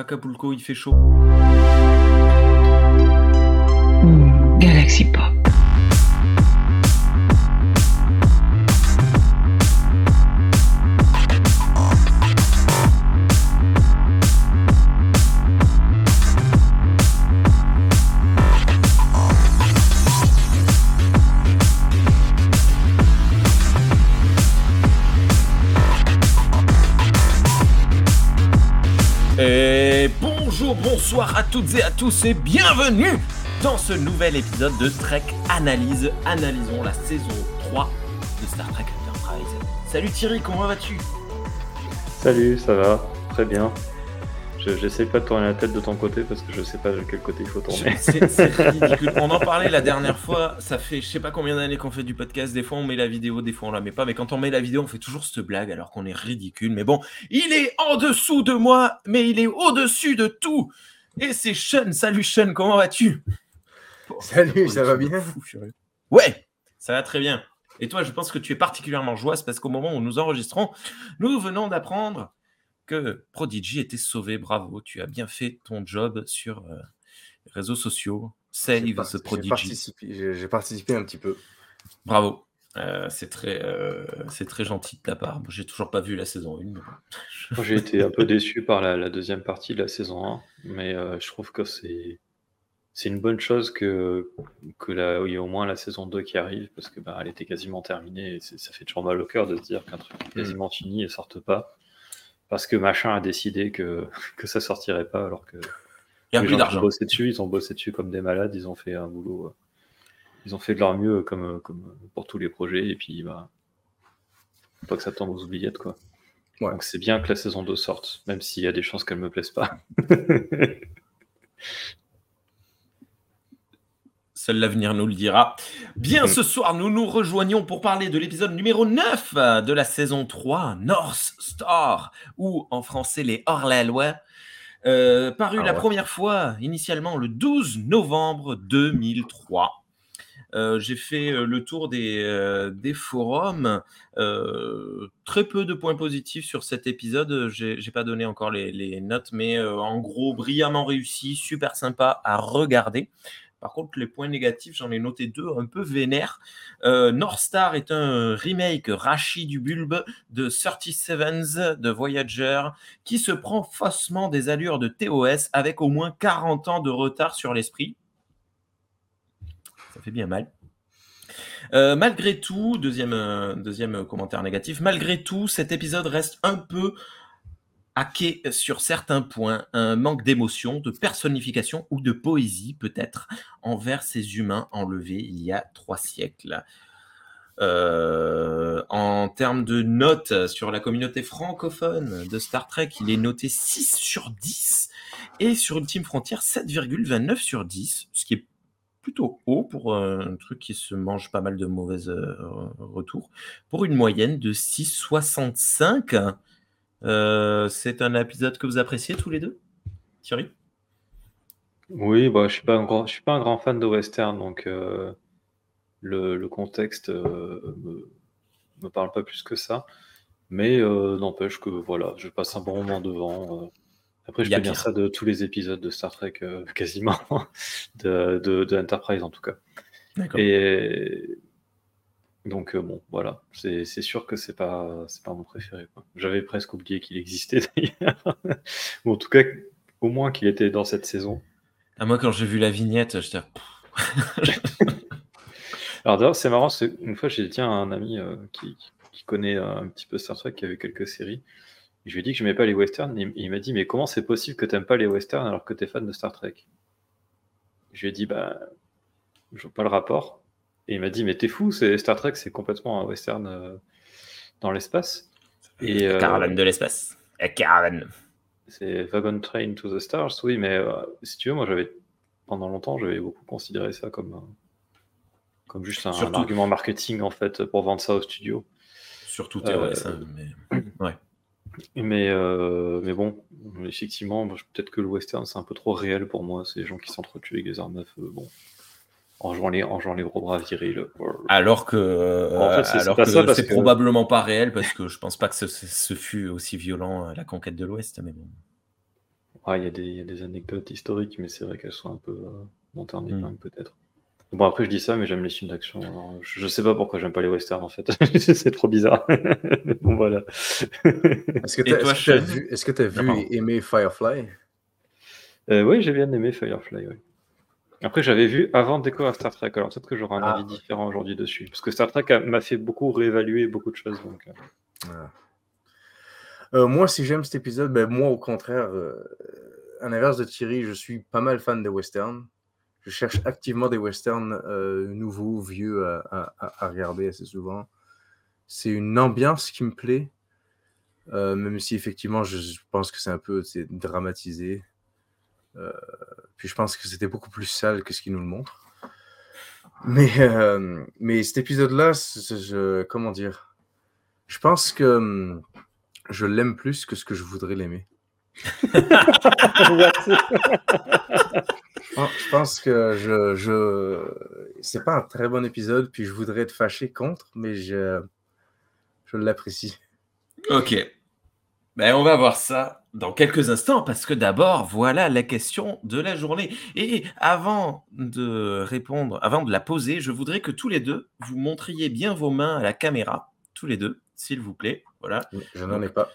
Acapulco, il fait chaud. Galaxy Pop. Bonsoir à toutes et à tous et bienvenue dans ce nouvel épisode de Trek Analyse. Analysons la saison 3 de Star Trek Enterprise. Salut Thierry, comment vas-tu? Salut, ça va? Très bien. Je- J'essaie pas de tourner la tête de ton côté parce que je sais pas de quel côté il faut tourner. C'est ridicule. On en parlait la dernière fois. Ça fait je sais pas combien d'années qu'on fait du podcast. Des fois on met la vidéo, des fois on la met pas. Mais quand on met la vidéo, on fait toujours cette blague alors qu'on est ridicule. Mais bon, il est en dessous de moi, mais il est au-dessus de tout. Et c'est Sean. Salut Sean, comment vas-tu? Salut, ça va bien? Fou. Ouais, ça va très bien. Et toi, je pense que tu es particulièrement joyeuse parce qu'au moment où nous enregistrons, nous venons d'apprendre que Prodigy était sauvé. Bravo, tu as bien fait ton job sur euh, les réseaux sociaux. Save j'ai Prodigy. J'ai participé un petit peu. Bravo. Euh, c'est très, euh, c'est très gentil de ta part. J'ai toujours pas vu la saison 1. mais bon. Moi, J'ai été un peu déçu par la, la deuxième partie de la saison 1, mais euh, je trouve que c'est c'est une bonne chose que que la, il y ait au moins la saison 2 qui arrive parce que bah, elle était quasiment terminée et ça fait toujours mal au cœur de se dire qu'un truc est quasiment fini et sorte pas parce que machin a décidé que que ça sortirait pas alors que Il y a plus gens qui ont d'argent. bossé dessus, ils ont bossé dessus comme des malades, ils ont fait un boulot, euh, ils ont fait de leur mieux comme, euh, comme pour tous les projets, et puis bah, faut pas que ça tombe aux oubliettes, quoi. Ouais. Donc c'est bien que la saison 2 sorte, même s'il y a des chances qu'elle me plaise pas. Seul l'avenir nous le dira. Bien, ce soir, nous nous rejoignons pour parler de l'épisode numéro 9 de la saison 3, North Star, ou en français les Hors-la-Loi, euh, paru Ah la première fois initialement le 12 novembre 2003. Euh, J'ai fait euh, le tour des, euh, des forums. Euh, très peu de points positifs sur cet épisode. J'ai pas donné encore les, les notes, mais euh, en gros, brillamment réussi, super sympa à regarder. Par contre, les points négatifs, j'en ai noté deux un peu vénères. Euh, North Star est un remake rachis du bulbe de 37s de Voyager qui se prend faussement des allures de TOS avec au moins 40 ans de retard sur l'esprit. Ça fait bien mal. Euh, malgré tout, deuxième, euh, deuxième commentaire négatif, malgré tout, cet épisode reste un peu hacké sur certains points, un manque d'émotion, de personnification ou de poésie peut-être envers ces humains enlevés il y a trois siècles. Euh, en termes de notes sur la communauté francophone de Star Trek, il est noté 6 sur 10 et sur Ultime Frontier 7,29 sur 10, ce qui est plutôt haut pour euh, un truc qui se mange pas mal de mauvais euh, retours, pour une moyenne de 6,65. Euh, c'est un épisode que vous appréciez tous les deux Thierry? Oui, bah, je suis pas un grand, je suis pas un grand fan de western, donc euh, le, le contexte euh, me, me parle pas plus que ça. Mais euh, n'empêche que voilà, je passe un bon moment devant. Après, je peux dire ça de tous les épisodes de Star Trek, quasiment, de, de, de Enterprise en tout cas. D'accord. Et donc euh, bon, voilà, c'est sûr que c'est pas c'est pas mon préféré. J'avais presque oublié qu'il existait d'ailleurs, ou en tout cas au moins qu'il était dans cette saison. Ah, moi, quand j'ai vu la vignette, j'étais. Alors d'ailleurs, c'est marrant, une fois j'ai dit à un ami euh, qui, qui connaît euh, un petit peu Star Trek, qui a vu quelques séries, je lui ai dit que je n'aimais pas les westerns, et il- m'a dit mais comment c'est possible que tu n'aimes pas les westerns alors que tu es fan de Star Trek? Je lui ai dit bah je vois pas le rapport, et il m'a dit mais t'es fou, Star Trek c'est complètement un western euh, dans l'espace. Et euh, Caravane de l'espace. La caravane. c'est Wagon Train to the Stars, oui, mais euh, si tu veux, moi j'avais pendant longtemps j'avais beaucoup considéré ça comme un- comme juste un, un Surtout- argument marketing en fait pour vendre ça au studio. Surtout TOS. mais... Ouais. Mais, euh, mais bon, effectivement, peut-être que le western c'est un peu trop réel pour moi. C'est des gens qui s'entretuent avec des armes à feu. Bon, en jouant les, en jouant les gros bras virils. Alors que, euh, En fait, c'est- c'est alors que c'est que- probablement pas réel parce que je pense pas que ce, ce- ce fut aussi violent à la conquête de l'Ouest. Mais bon. Ouais, il y, a des- il y a des anecdotes historiques, mais c'est vrai qu'elles sont un peu euh, montées en Mm. épingle, peut-être. Bon, après, je dis ça, mais j'aime les films d'action. alors, Je, je sais pas pourquoi j'aime pas les westerns, en fait. c'est trop bizarre. bon, voilà. Est-ce que tu as, vu, est-ce que t'as vu Ah, et aimé Firefly? Euh, oui, j'ai bien aimé Firefly, oui. Après, j'avais vu avant de découvrir Star Trek, alors peut-être que j'aurai un Ah. avis différent aujourd'hui dessus. Parce que Star Trek m'a fait beaucoup réévaluer beaucoup de choses. Donc, euh, Voilà. Euh, moi, si j'aime cet épisode, ben, moi, au contraire, euh, à l'inverse de Thierry, je suis pas mal fan des westerns. Je cherche activement des westerns euh, nouveaux, vieux à, à- à- à regarder assez souvent. C'est une ambiance qui me plaît, même si effectivement, je, je pense que c'est un peu dramatisé. Euh, puis je pense que c'était beaucoup plus sale que ce qu'il nous le montre. Mais, euh, mais cet épisode-là, je- comment dire? Je pense que hum, je l'aime plus que ce que je voudrais l'aimer. Je pense- je pense que je, je... c'est pas un très bon épisode, puis je voudrais être fâché contre, mais je, je l'apprécie. Ok. Ben, on va voir ça dans quelques instants parce que d'abord, voilà la question de la journée. Et avant de répondre, avant de la poser, je voudrais que tous les deux, vous montriez bien vos mains à la caméra, tous les deux, s'il vous plaît. Voilà. Je n'en ai pas.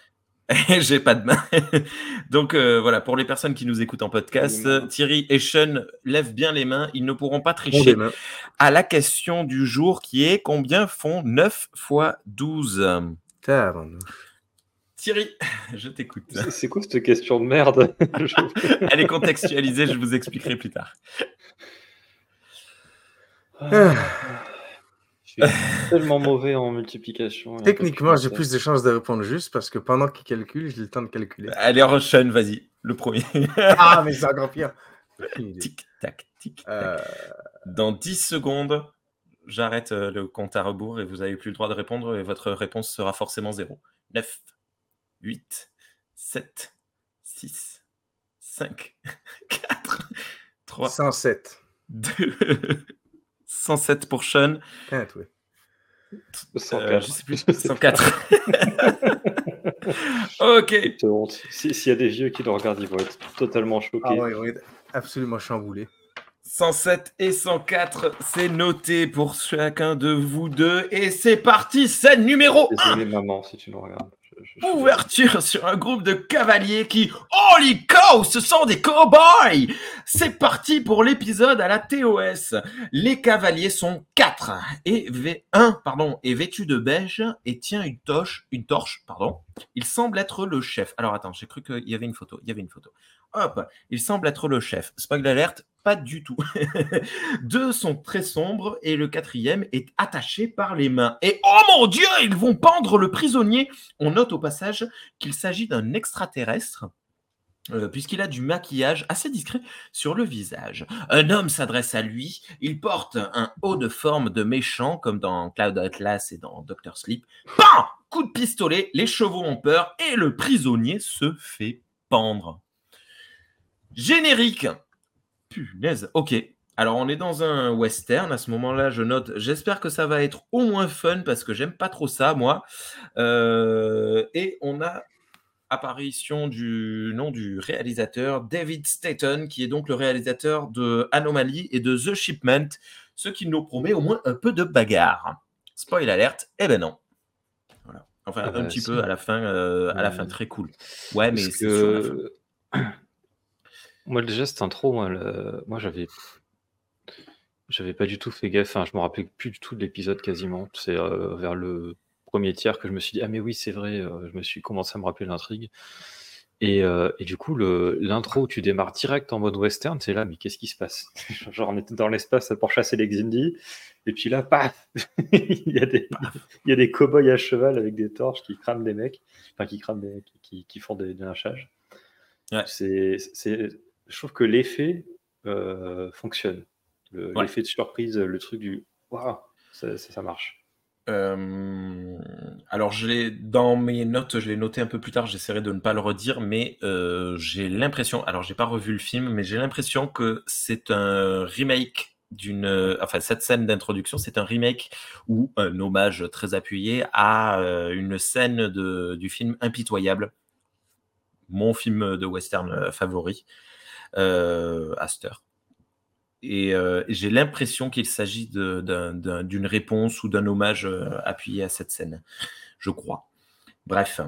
J'ai pas de main. Donc euh, voilà, pour les personnes qui nous écoutent en podcast. Thierry et Sean lèvent bien les mains. Ils ne pourront pas tricher à la question du jour qui est combien font 9 fois 12 Tabarnouche. Thierry, je t'écoute. c'est quoi cette question de merde Elle est contextualisée, je vous expliquerai plus tard. Ah. Je suis tellement mauvais en multiplication. Techniquement, j'ai plus de chances de répondre juste parce que pendant qu'il calcule, j'ai le temps de calculer. Allez, Sean, vas-y, le premier. Ah, mais c'est encore pire. Aucune idée. tic, tac, tic, tac. Euh, Dans 10 secondes, j'arrête euh, le compte à rebours et vous n'avez plus le droit de répondre et votre réponse sera forcément 0. 9, 8, 7, 6, 5, 4, 3, 107. 2, 107 pour Sean. Ouais. Euh, 104. je sais plus, 104. ok. Honte. Si- S'il y a des vieux qui le regardent, ils vont être totalement choqués. Ah ouais, ouais, absolument chamboulé. 107 et 104, c'est noté pour chacun de vous deux. Et c'est parti, scène numéro 1. Désolé, maman, si tu nous regardes. Ouverture sur un groupe de cavaliers qui, holy cow, ce sont des cowboys C'est parti pour l'épisode à la TOS. Les cavaliers sont quatre et v- un, pardon, est vêtu de beige et tient une torche, une torche, pardon. Il semble être le chef. Alors attends, j'ai cru qu'il y avait une photo. Il y avait une photo. Hop, il semble être le chef. Spoiler alerte, pas du tout. Deux sont très sombres et le quatrième est attaché par les mains. Et oh mon dieu, ils vont pendre le prisonnier on note au passage qu'il s'agit d'un extraterrestre. euh, Puisqu'il a du maquillage assez discret sur le visage. Un homme s'adresse à lui. Il porte un haut de forme de méchant, comme dans Cloud Atlas et dans Doctor Sleep. Bam Coup de pistolet, les chevaux ont peur et le prisonnier se fait pendre. Générique. Punaise. Ok. Alors, on est dans un western. À ce moment-là, je note. J'espère que ça va être au moins fun parce que j'aime pas trop ça, moi. Euh, et on a apparition du nom du réalisateur David Staten, qui est donc le réalisateur de Anomaly et de The Shipment, ce qui nous promet au moins un peu de bagarre. Spoil alerte, eh ben non. Voilà. Enfin, un bah, petit si. peu à la fin, euh, à la fin, très cool. Ouais, mais c'est que moi le geste intro, moi, le- moi j'avais j'avais pas du tout fait gaffe. Enfin, je me rappelais plus du tout de l'épisode quasiment. C'est euh, vers le premier tiers que je me suis dit ah mais oui c'est vrai. euh, je me suis commencé à me rappeler l'intrigue. Et, euh, et du coup le l'intro où tu démarres direct en mode western, c'est là mais qu'est-ce qui se passe? Genre on était dans l'espace pour chasser les Xindi. Et puis là, paf il, y a des, il y a des cow-boys à cheval avec des torches qui crament des mecs, enfin qui crament des, qui, qui font des, des lynchages. Ouais. C'est, c'est, je trouve que l'effet euh, fonctionne. Le- Ouais. L'effet de surprise, le truc du waouh, ça, ça, ça marche. Euh, alors, je dans mes notes, je l'ai noté un peu plus tard. J'essaierai de ne pas le redire, mais euh, j'ai l'impression. Alors, j'ai pas revu le film, mais j'ai l'impression que c'est un remake d'une. Enfin, cette scène d'introduction, c'est un remake ou un hommage très appuyé à une scène de, du film Impitoyable. mon film de western favori, Aster. Et j'ai l'impression qu'il s'agit d'une réponse ou d'un hommage appuyé à cette scène, je crois. Bref,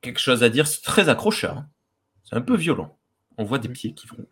quelque chose à dire, c'est très accrocheur. Hein. C'est un peu violent. On voit des pieds qui vont.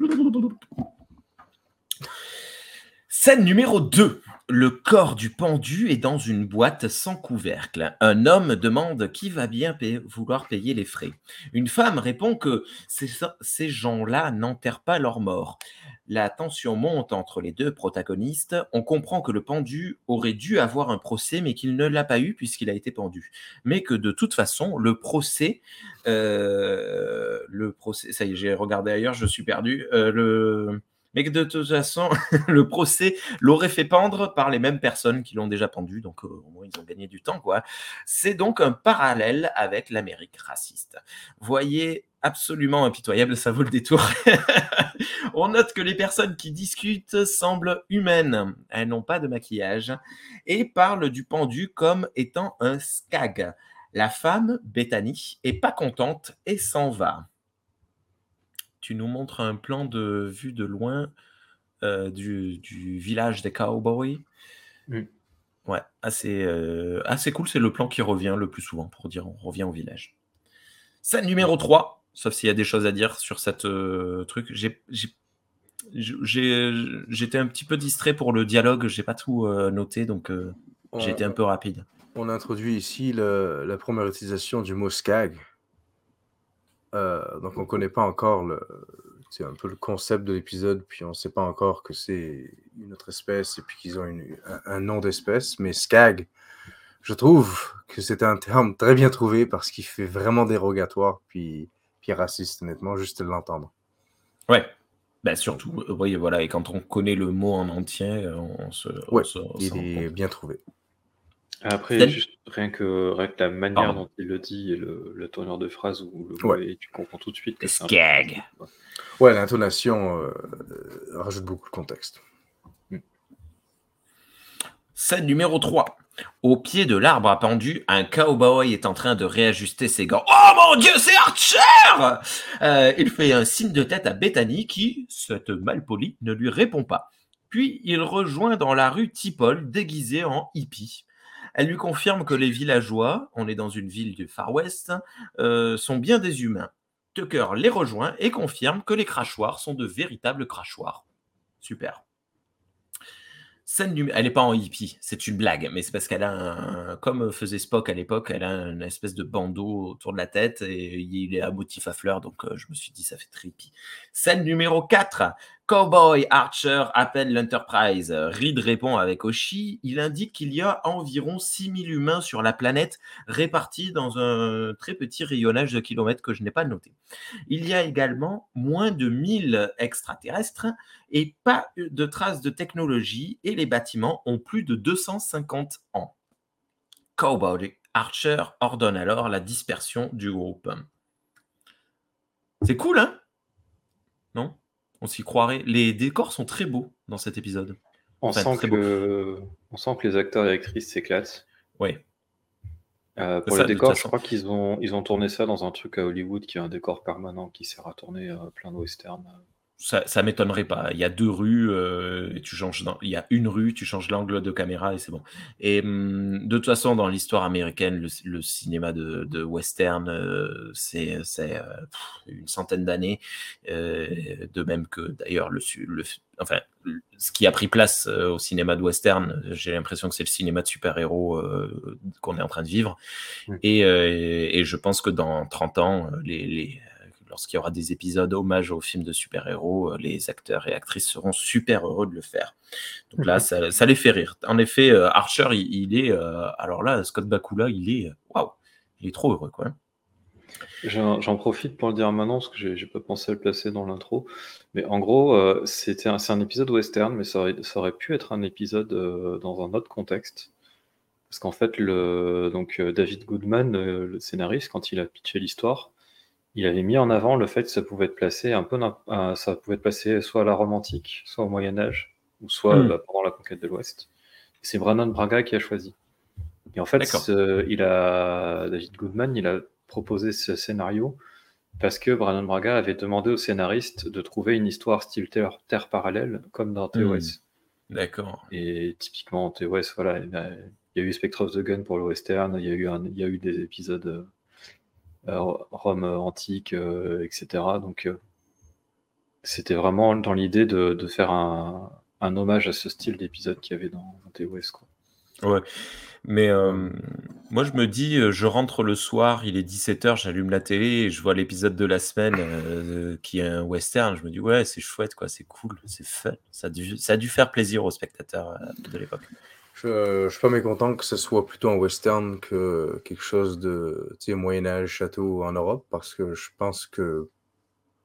Scène numéro 2. Le corps du pendu est dans une boîte sans couvercle. Un homme demande qui va bien vouloir payer les frais. Une femme répond que ces, gens-là n'enterrent pas leurs morts. La tension monte entre les deux protagonistes. On comprend que le pendu aurait dû avoir un procès, mais qu'il ne l'a pas eu puisqu'il a été pendu. Mais que de toute façon, le procès, euh, le procès, ça y est, j'ai regardé ailleurs, je suis perdu. Euh, le mais que de toute façon, le procès l'aurait fait pendre par les mêmes personnes qui l'ont déjà pendu, donc euh, au moins ils ont gagné du temps, quoi. C'est donc un parallèle avec l'Amérique raciste. Voyez, absolument impitoyable, ça vaut le détour. On note que les personnes qui discutent semblent humaines, elles n'ont pas de maquillage, et parlent du pendu comme étant un skag. La femme, Bethany, est pas contente et s'en va tu nous montres un plan de vue de loin euh, du, village des cowboys? Mm. Ouais, assez, euh, assez cool. C'est le plan qui revient le plus souvent pour dire on revient au village. Scène numéro 3, sauf s'il y a des choses à dire sur cette euh, truc. J'ai, j'étais un petit peu distrait pour le dialogue, j'ai pas tout noté, donc j'ai été un peu rapide. On introduit ici la première utilisation du mot skag. Euh, donc on ne connaît pas encore le, c'est un peu le concept de l'épisode, puis on ne sait pas encore que c'est une autre espèce et puis qu'ils ont un, nom d'espèce. Mais Skag, je trouve que c'est un terme très bien trouvé parce qu'il fait vraiment dérogatoire puis, puis raciste, honnêtement, juste de l'entendre. Ouais. Ben surtout, euh, oui, voilà, et quand on connaît le mot en entier, on se. Ouais, il est bien trouvé. Après, juste rien que, rien que la manière dont il le dit et le, le tourneur de phrase ou le et tu comprends tout de suite que c'est Skag. Ouais, l'intonation euh, rajoute beaucoup de contexte. Mm. Scène numéro 3. Au pied de l'arbre à pendu, un cowboy est en train de réajuster ses gants. Oh mon dieu, c'est Archer euh, Il fait un signe de tête à Bethany qui, cette malpolie, ne lui répond pas. Puis il rejoint dans la rue Tipol déguisé en hippie. Elle lui confirme que les villageois, on est dans une ville du Far West, euh, sont bien des humains. Tucker les rejoint et confirme que les crachoirs sont de véritables crachoirs. Super. Scène Elle n'est pas en hippie, c'est une blague, mais c'est parce qu'elle a un. Comme faisait Spock à l'époque, elle a une espèce de bandeau autour de la tête et il est à motif à fleurs, donc euh, je me suis dit ça fait très hippie. Scène numéro 4. Cowboy Archer appelle l'Enterprise. Reed répond avec Oshi. Il indique qu'il y a environ 6000 humains sur la planète répartis dans un très petit rayonnage de kilomètres que je n'ai pas noté. Il y a également moins de 1000 extraterrestres et pas de traces de technologie et les bâtiments ont plus de 250 ans. Cowboy Archer ordonne alors la dispersion du groupe. C'est cool, hein? Non? On s'y croirait. Les décors sont très beaux dans cet épisode. On, sent, que... on sent que les acteurs et actrices s'éclatent. Oui. Euh, pour les décors, je crois qu'ils ont, ils ont tourné ça dans un truc à Hollywood qui est un décor permanent qui sert à tourner euh, plein de westerns ça, ça m'étonnerait pas. Il y a deux rues, euh, tu changes il y a une rue, tu changes l'angle de caméra et c'est bon. Et hum, de toute façon, dans l'histoire américaine, le, cinéma de, western, euh, c'est euh, une centaine d'années, de même que d'ailleurs le, le, enfin, ce qui a pris place au cinéma de western, j'ai l'impression que c'est le cinéma de super-héros qu'on est en train de vivre. Et, et, je pense que dans 30 ans, les lorsqu'il y aura des épisodes hommage aux films de super-héros, euh, les acteurs et actrices seront super heureux de le faire. Donc là, mhm. ça, les fait rire. En effet, euh, Archer, il, est. Euh, alors là, Scott Bakula, il est. Waouh Il est trop heureux, quoi. J'en profite pour le dire maintenant, parce que j'ai pas pensé à le placer dans l'intro. Mais en gros, c'était un, c'est un épisode western, mais ça aurait, pu être un épisode dans un autre contexte. Parce qu'en fait, le, donc, David Goodman, le scénariste, quand il a pitché l'histoire, il avait mis en avant le fait que ça pouvait être placé un peu, ça pouvait être placé soit à la romantique, soit au Moyen Âge, ou soit hmm. bah, pendant la conquête de l'Ouest. C'est Brandon Braga qui a choisi. Et en fait, il a David Goodman, il a proposé ce scénario parce que Brandon Braga avait demandé au scénariste de trouver une histoire style terre, terre parallèle, comme dans TOS. D'accord. Et typiquement, TOS, voilà, il y a- eu Spectre of the Gun pour le western, il y a eu, un- il y a eu des épisodes euh, euh, Rome euh, antique, euh, etc. Donc, euh, c'était vraiment dans l'idée de, faire un, hommage à ce style d'épisode qu'il y avait dans, dans TOS. Quoi. Mais euh, moi, je me dis, euh, je rentre le soir, il est 17h, j'allume la télé et je vois l'épisode de la semaine euh, qui est un western. Je me dis, ouais, c'est chouette, quoi, c'est cool, c'est fun. Ça a, dû, faire plaisir aux spectateurs euh, de l'époque. Je, je suis pas mécontent que ce soit plutôt un western que quelque chose de tu sais, Moyen-Âge, château en Europe, parce que je pense que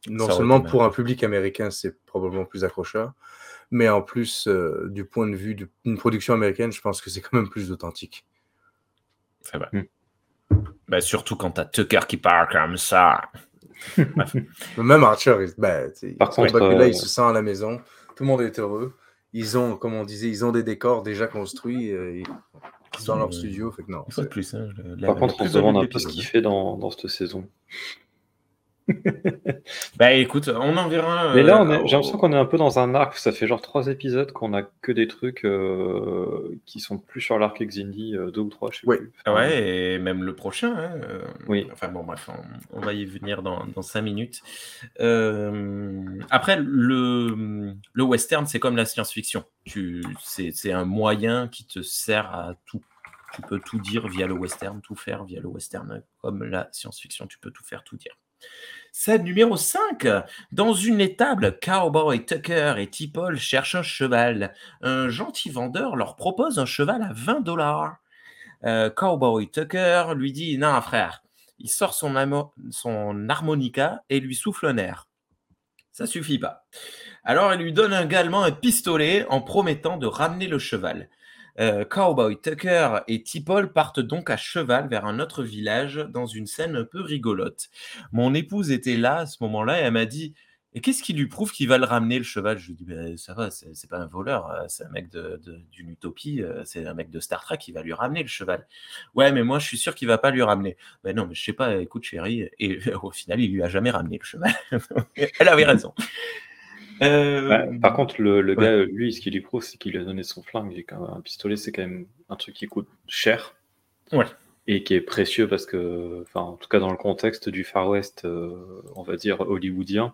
non Ça seulement pour un public américain, c'est probablement plus accrocheur, mais en plus, euh, du point de vue d'une production américaine, je pense que c'est quand même plus authentique. C'est vrai. Hmm. Bah, surtout quand t'as Tucker qui parle comme ça. Même Archer, il, ben, Par contre, euh, il se sent à la maison, tout le monde est heureux. Ils ont, comme on disait, ils ont des décors déjà construits euh, dans leur studio. Fait que non, Une fois de c'est- plus. hein, la- Par la contre, on se demande un peu ce qu'il fait dans, dans cette saison. Bah écoute, on en verra. Mais là, euh, j'ai l'impression qu'on est un peu dans un arc. Ça fait genre trois épisodes qu'on a que des trucs euh, qui sont plus sur l'arc Xindi, euh, deux ou trois, je sais plus. Ah Ouais, et même le prochain. hein, euh, Oui. Enfin bon, bref, on, on va y venir dans, dans cinq minutes. Euh, après, le, le western, c'est comme la science-fiction. Tu, c'est, c'est un moyen qui te sert à tout. Tu peux tout dire via le western, tout faire via le western. Comme la science-fiction, tu peux tout faire, tout dire. Scène numéro 5. Dans une étable, Cowboy, Tucker et T-Paul cherchent un cheval. Un gentil vendeur leur propose un cheval à 20 dollars. Euh, Cowboy Tucker lui dit Non, frère. Il sort son, harmonica et lui souffle un air. Ça suffit pas. Alors il lui donne également un pistolet en promettant de ramener le cheval. Euh, Cowboy Tucker et T-Paul partent donc à cheval vers un autre village dans une scène un peu rigolote. Mon épouse était là à ce moment-là et elle m'a dit Et qu'est-ce qui lui prouve qu'il va le ramener le cheval? Je lui dis ben, Ça va, c'est pas un voleur, euh, c'est un mec de- de- d'une utopie, euh, c'est un mec de Star Trek, il va lui ramener le cheval. Ouais, mais moi je suis sûr qu'il va pas lui ramener. Ben non, mais je sais pas, écoute chérie. Et au final, il lui a jamais ramené le cheval. elle avait raison. Euh, Ouais, par contre, le, le ouais. gars, lui, ce qu'il lui prouve, c'est qu'il lui a donné son flingue. Et un pistolet, c'est quand même un truc qui coûte cher. Ouais. Et qui est précieux parce que, enfin, en tout cas, dans le contexte du Far West, euh, on va dire hollywoodien,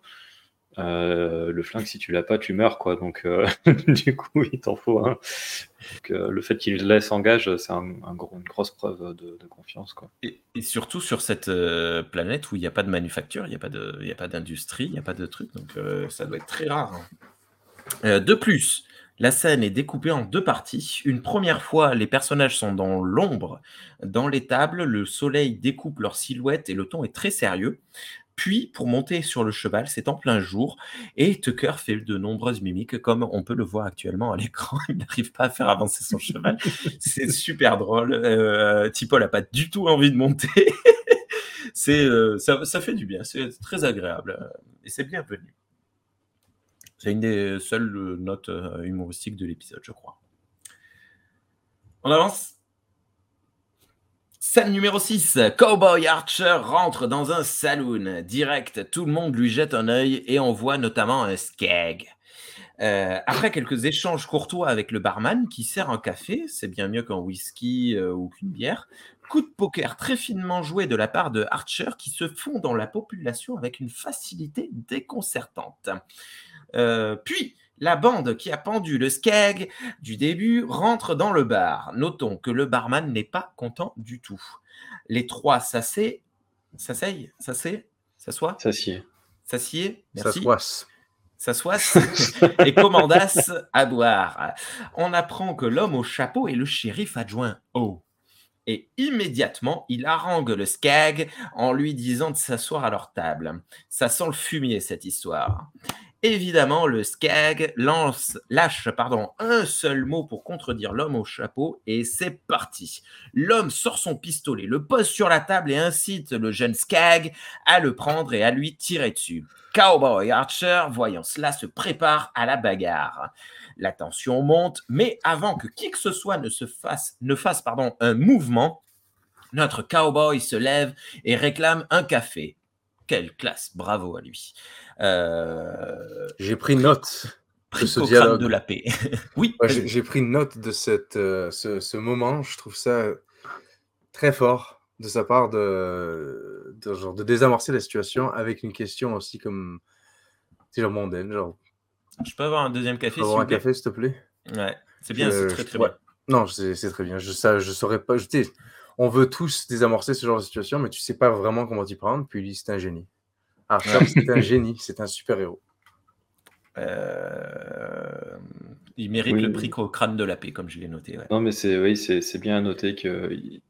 euh, le flingue, si tu l'as pas, tu meurs, quoi. Donc, euh, du coup, il t'en faut un. Euh, le fait qu'il laisse en gage, c'est un, gros- une grosse preuve de, confiance, quoi. Et, surtout sur cette planète où il n'y a pas de manufacture, il n'y a pas d'industrie, il n'y a pas de truc, donc ça doit être très rare. hein. De plus, la scène est découpée en deux parties. Une première fois, les personnages sont dans l'ombre, dans l'étable, le soleil découpe leur silhouette et le ton est très sérieux. Puis, pour monter sur le cheval, c'est en plein jour et Tucker fait de nombreuses mimiques, comme on peut le voir actuellement à l'écran. Il n'arrive pas à faire avancer son cheval. C'est super drôle. Euh, Tipo n'a pas du tout envie de monter. c'est, euh, ça, ça fait du bien, c'est très agréable euh, et c'est bienvenu. C'est une des seules notes euh, humoristiques de l'épisode, je crois. On avance Scène numéro 6. Cowboy Archer rentre dans un saloon. Direct, tout le monde lui jette un œil et on voit notamment un skag. Euh, après quelques échanges courtois avec le barman qui sert un café, c'est bien mieux qu'un whisky euh, ou qu'une bière, coup de poker très finement joué de la part de Archer qui se fond dans la population avec une facilité déconcertante. Euh, puis, la bande qui a pendu le skag du début rentre dans le bar. Notons que le barman n'est pas content du tout. Les trois s'asseyent, s'asseyent, s'asseyent, s'assoient, s'assied, Ça merci, et commandassent à boire. On apprend que l'homme au chapeau est le shérif adjoint O. Et immédiatement, il harangue le skag en lui disant de s'asseoir à leur table. Ça sent le fumier, cette histoire. Évidemment, le skag lance, lâche pardon, un seul mot pour contredire l'homme au chapeau et c'est parti. L'homme sort son pistolet, le pose sur la table et incite le jeune skag à le prendre et à lui tirer dessus. Cowboy Archer, voyant cela, se prépare à la bagarre. La tension monte, mais avant que qui que ce soit ne se fasse, fasse pardon, un mouvement, notre cowboy se lève et réclame un café. Quelle classe, bravo à lui. Euh, J'ai pris note de ce dialogue. de la paix. oui, Ouais, J'ai pris note de cette, euh, ce, ce moment. Je trouve ça très fort de sa part de, de, genre, de désamorcer la situation avec une question aussi comme genre mondaine. Genre, je peux avoir un deuxième café, peux avoir un café, s'il te plaît? Ouais, c'est bien, c'est très très ouais. bien. Non, c'est très bien. Je, ça, je saurais pas. Je, on veut tous désamorcer ce genre de situation, mais tu sais pas vraiment comment t'y prendre. Puis lui, c'est un génie. Archer, Ouais. c'est un génie. C'est un super-héros. Euh, Il mérite Oui. le prix au crâne de la paix, comme je l'ai noté. ouais. Non, mais c'est oui, c'est bien à noter que il,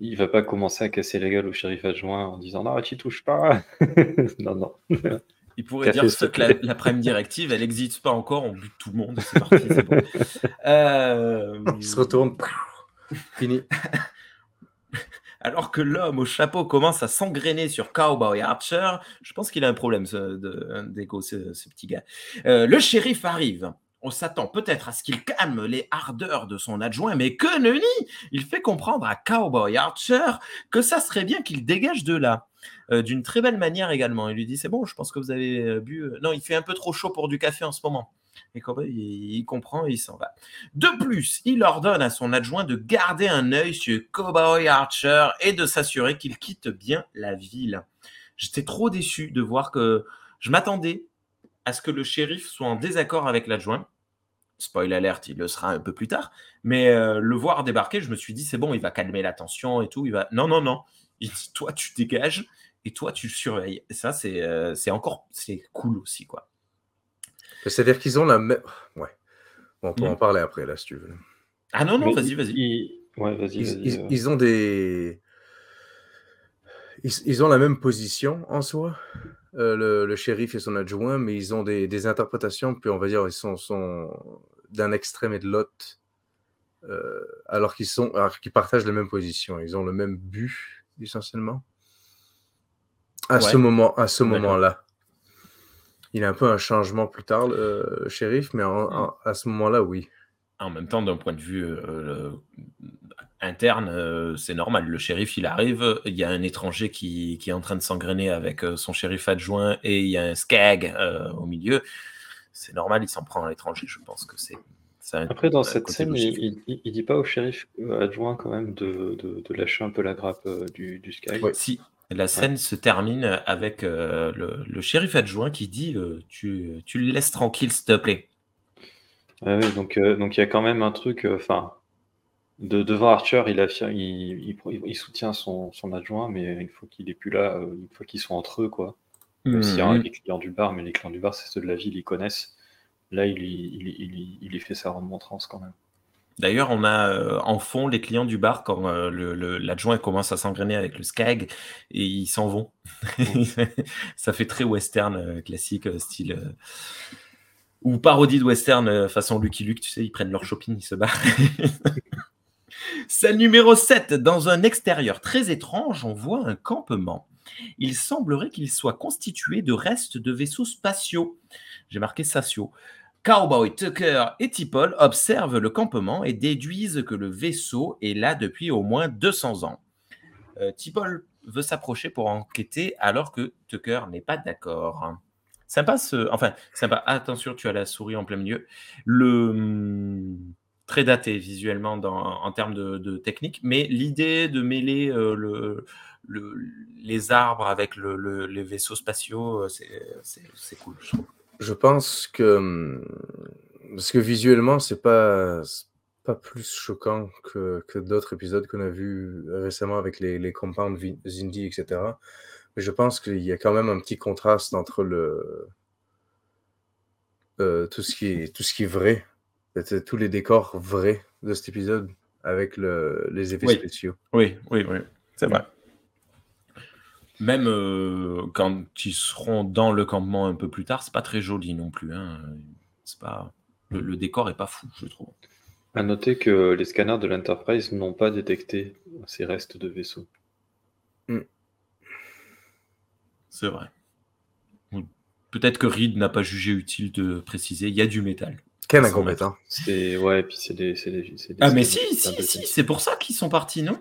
il va pas commencer à casser la gueule au shérif adjoint en disant non, tu touches pas. non, non. Il pourrait Café, dire que la, la prime directive, elle n'existe pas encore, on bute tout le monde, parti, c'est bon. Euh, Il se retourne. Alors que l'homme au chapeau commence à s'engrainer sur Cowboy Archer, je pense qu'il a un problème ce- de- d'ego, ce, petit gars. Euh, le shérif arrive. On s'attend peut-être à ce qu'il calme les ardeurs de son adjoint, mais que nenni Il fait comprendre à Cowboy Archer que ça serait bien qu'il dégage de là. Euh, D'une très belle manière également. Il lui dit C'est bon, je pense que vous avez euh, bu. Non, il fait un peu trop chaud pour du café en ce moment. Et Cowboy, il, comprend et il s'en va. De plus, il ordonne à son adjoint de garder un œil sur Cowboy Archer et de s'assurer qu'il quitte bien la ville. J'étais trop déçu de voir que je m'attendais à ce que le shérif soit en désaccord avec l'adjoint. Spoil alert, il le sera un peu plus tard. Mais euh, le voir débarquer, je me suis dit, c'est bon, il va calmer la tension et tout. Il va... Non, non, non. Toi, tu dégages et toi, tu le surveilles. Ça, c'est euh, c'est encore c'est cool aussi, quoi. C'est-à-dire qu'ils ont la même. Ouais. Bon, on peut Mm. en parler après, là, si tu veux. Ah non, non, vas-y, vas-y. il- Ouais, vas-y, Ils, vas-y. ils- euh. ils ont des. Ils, ils ont la même position en soi, euh, le, le shérif et son adjoint, mais ils ont des, des interprétations, puis on va dire, ils sont, sont d'un extrême et de l'autre, euh, alors qu'ils sont, alors qu'ils partagent la même position. Ils ont le même but, essentiellement. À ce Ouais. moment, à ce moment-là. Il y a un peu un changement plus tard, le, le shérif, mais en- en- à ce moment-là, oui. En même temps, d'un point de vue euh, interne, euh, c'est normal. Le shérif, il arrive, il y a un étranger qui, qui est en train de s'engrainer avec euh, son shérif adjoint et il y a un skag euh, au milieu. C'est normal, il s'en prend à l'étranger. Je pense que c'est. Après, dans cette scène, il, il, il dit pas au shérif euh, adjoint quand même de, de, de lâcher un peu la grappe euh, du, du Sky. Ouais. Si, la scène se termine avec euh, le, le shérif adjoint qui dit euh, tu, tu le laisses tranquille, s'il te plaît. Ah oui, donc euh, donc il y a quand même un truc, euh, enfin, de, devant Archer, il, affirme, il, il, il soutient son, son adjoint, mais une fois qu'il est plus là, euh, une fois qu'ils sont entre eux, quoi. Même s'il y a les clients du bar, mais les clients du bar, c'est ceux de la ville, ils connaissent. Là, il, il, fait sa remontrance quand même. D'ailleurs, on a euh, en fond les clients du bar quand euh, le- le- l'adjoint commence à s'engrainer avec le skag et ils s'en vont. Ça fait très western euh, classique, style. ou parodie de western façon Lucky Luke, tu sais, ils prennent leur shopping, ils se barrent. Scène numéro 7. Dans un extérieur très étrange, on voit un campement. Il semblerait qu'il soit constitué de restes de vaisseaux spatiaux. J'ai marqué spatiaux. Cowboy, Tucker et Tipol observent le campement et déduisent que le vaisseau est là depuis au moins 200 ans. Euh, Tipol veut s'approcher pour enquêter alors que Tucker n'est pas d'accord. Sympa ce... Enfin, sympa. Attention, tu as la souris en plein milieu. Le... hum, Très daté visuellement en termes de, technique, mais l'idée de mêler euh, le, le- les arbres avec le- le- les vaisseaux spatiaux, euh, c'est cool. Je pense que hum, parce que visuellement, c'est pas c'est pas plus choquant que, que d'autres épisodes qu'on a vus récemment avec les, les compounds Zindi, etc. Mais je pense qu'il y a quand même un petit contraste entre le euh, tout ce qui est tout ce qui est vrai, tous les décors vrais de cet épisode avec le, les effets Oui. spéciaux. Oui, oui, oui, c'est vrai. Même euh, quand ils seront dans le campement un peu plus tard, c'est pas très joli non plus. Hein. C'est pas le, le décor est pas fou, je trouve. À noter que les scanners de l'Enterprise n'ont pas détecté ces restes de vaisseaux. C'est vrai. Peut-être que Reed n'a pas jugé utile de préciser. Il y a du métal. Quel Sans incompétent. C'est ouais, et puis c'est des, c'est des, c'est des Ah mais si, si, si, c'est pour ça qu'ils sont partis, non?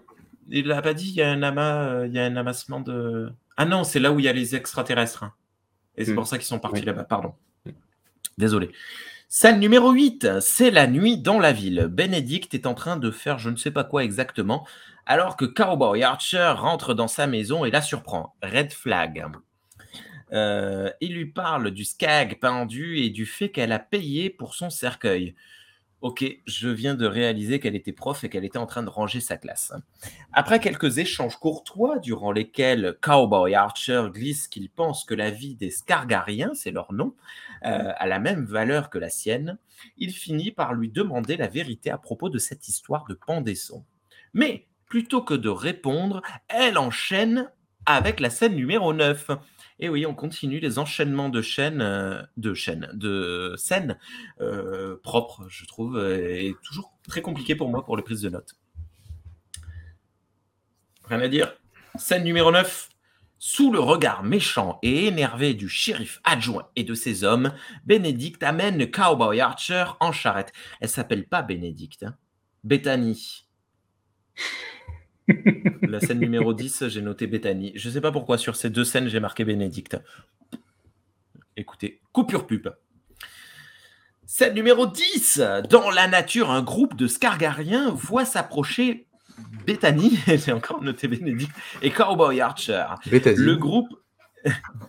Il l'a pas dit. Il y a un amas, euh, il y a un amassement de. Ah non, c'est là où il y a les extraterrestres. hein. Et c'est Hmm. pour ça qu'ils sont partis Oui. là-bas, pardon. Désolé. Scène numéro 8, c'est la nuit dans la ville. Benedict est en train de faire je ne sais pas quoi exactement, alors que Cowboy Archer rentre dans sa maison et la surprend. Red flag. Euh, il lui parle du skag pendu et du fait qu'elle a payé pour son cercueil. Ok, je viens de réaliser qu'elle était prof et qu'elle était en train de ranger sa classe. Après quelques échanges courtois durant lesquels Cowboy Archer glisse qu'il pense que la vie des Scargariens, c'est leur nom, euh, a la même valeur que la sienne, il finit par lui demander la vérité à propos de cette histoire de pendaison. Mais plutôt que de répondre, elle enchaîne avec la scène numéro 9. Et oui, on continue les enchaînements de chaînes, euh, de chaînes, de scènes euh, propres, je trouve, et toujours très compliqué pour moi pour les prises de notes. Rien à dire. Scène numéro 9. Sous le regard méchant et énervé du shérif adjoint et de ses hommes, Bénédicte amène Cowboy Archer en charrette. Elle s'appelle pas Bénédicte, hein. Bethany. La scène numéro 10, j'ai noté Bethany. Je sais pas pourquoi sur ces deux scènes, j'ai marqué Bénédicte. Écoutez, coupure pub. Scène numéro 10. Dans la nature, un groupe de Scargariens voit s'approcher Bethany, j'ai encore noté Bénédicte, et Cowboy Archer. Bétadine. Le groupe.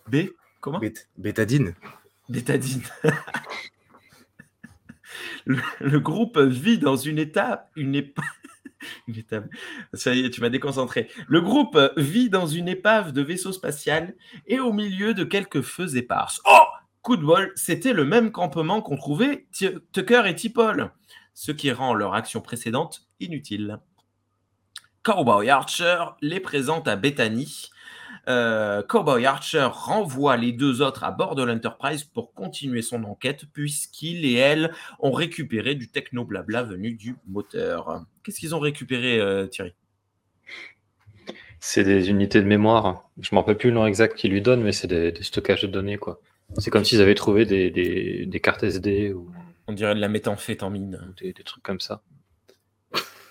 B Comment? Bét- Bétadine. Bétadine. le, groupe vit dans une étape. Une épave. Épave. Ça y est, tu m'as déconcentré. Le groupe vit dans une épave de vaisseau spatial et au milieu de quelques feux éparses. Oh Coup de bol, c'était le même campement qu'on trouvait T- Tucker et Tipol, ce qui rend leur action précédente inutile. Cowboy Archer les présente à Bethany. Euh, Cowboy Archer renvoie les deux autres à bord de l'Enterprise pour continuer son enquête, puisqu'il et elle ont récupéré du techno-blabla venu du moteur. Qu'est-ce qu'ils ont récupéré, euh, Thierry? C'est des unités de mémoire. Je ne me rappelle plus le nom exact qu'ils lui donnent, mais c'est des, des stockages de données. quoi. C'est comme s'ils avaient trouvé des, des- des cartes SD ou On dirait de la méthamphétamine. des, des trucs comme ça.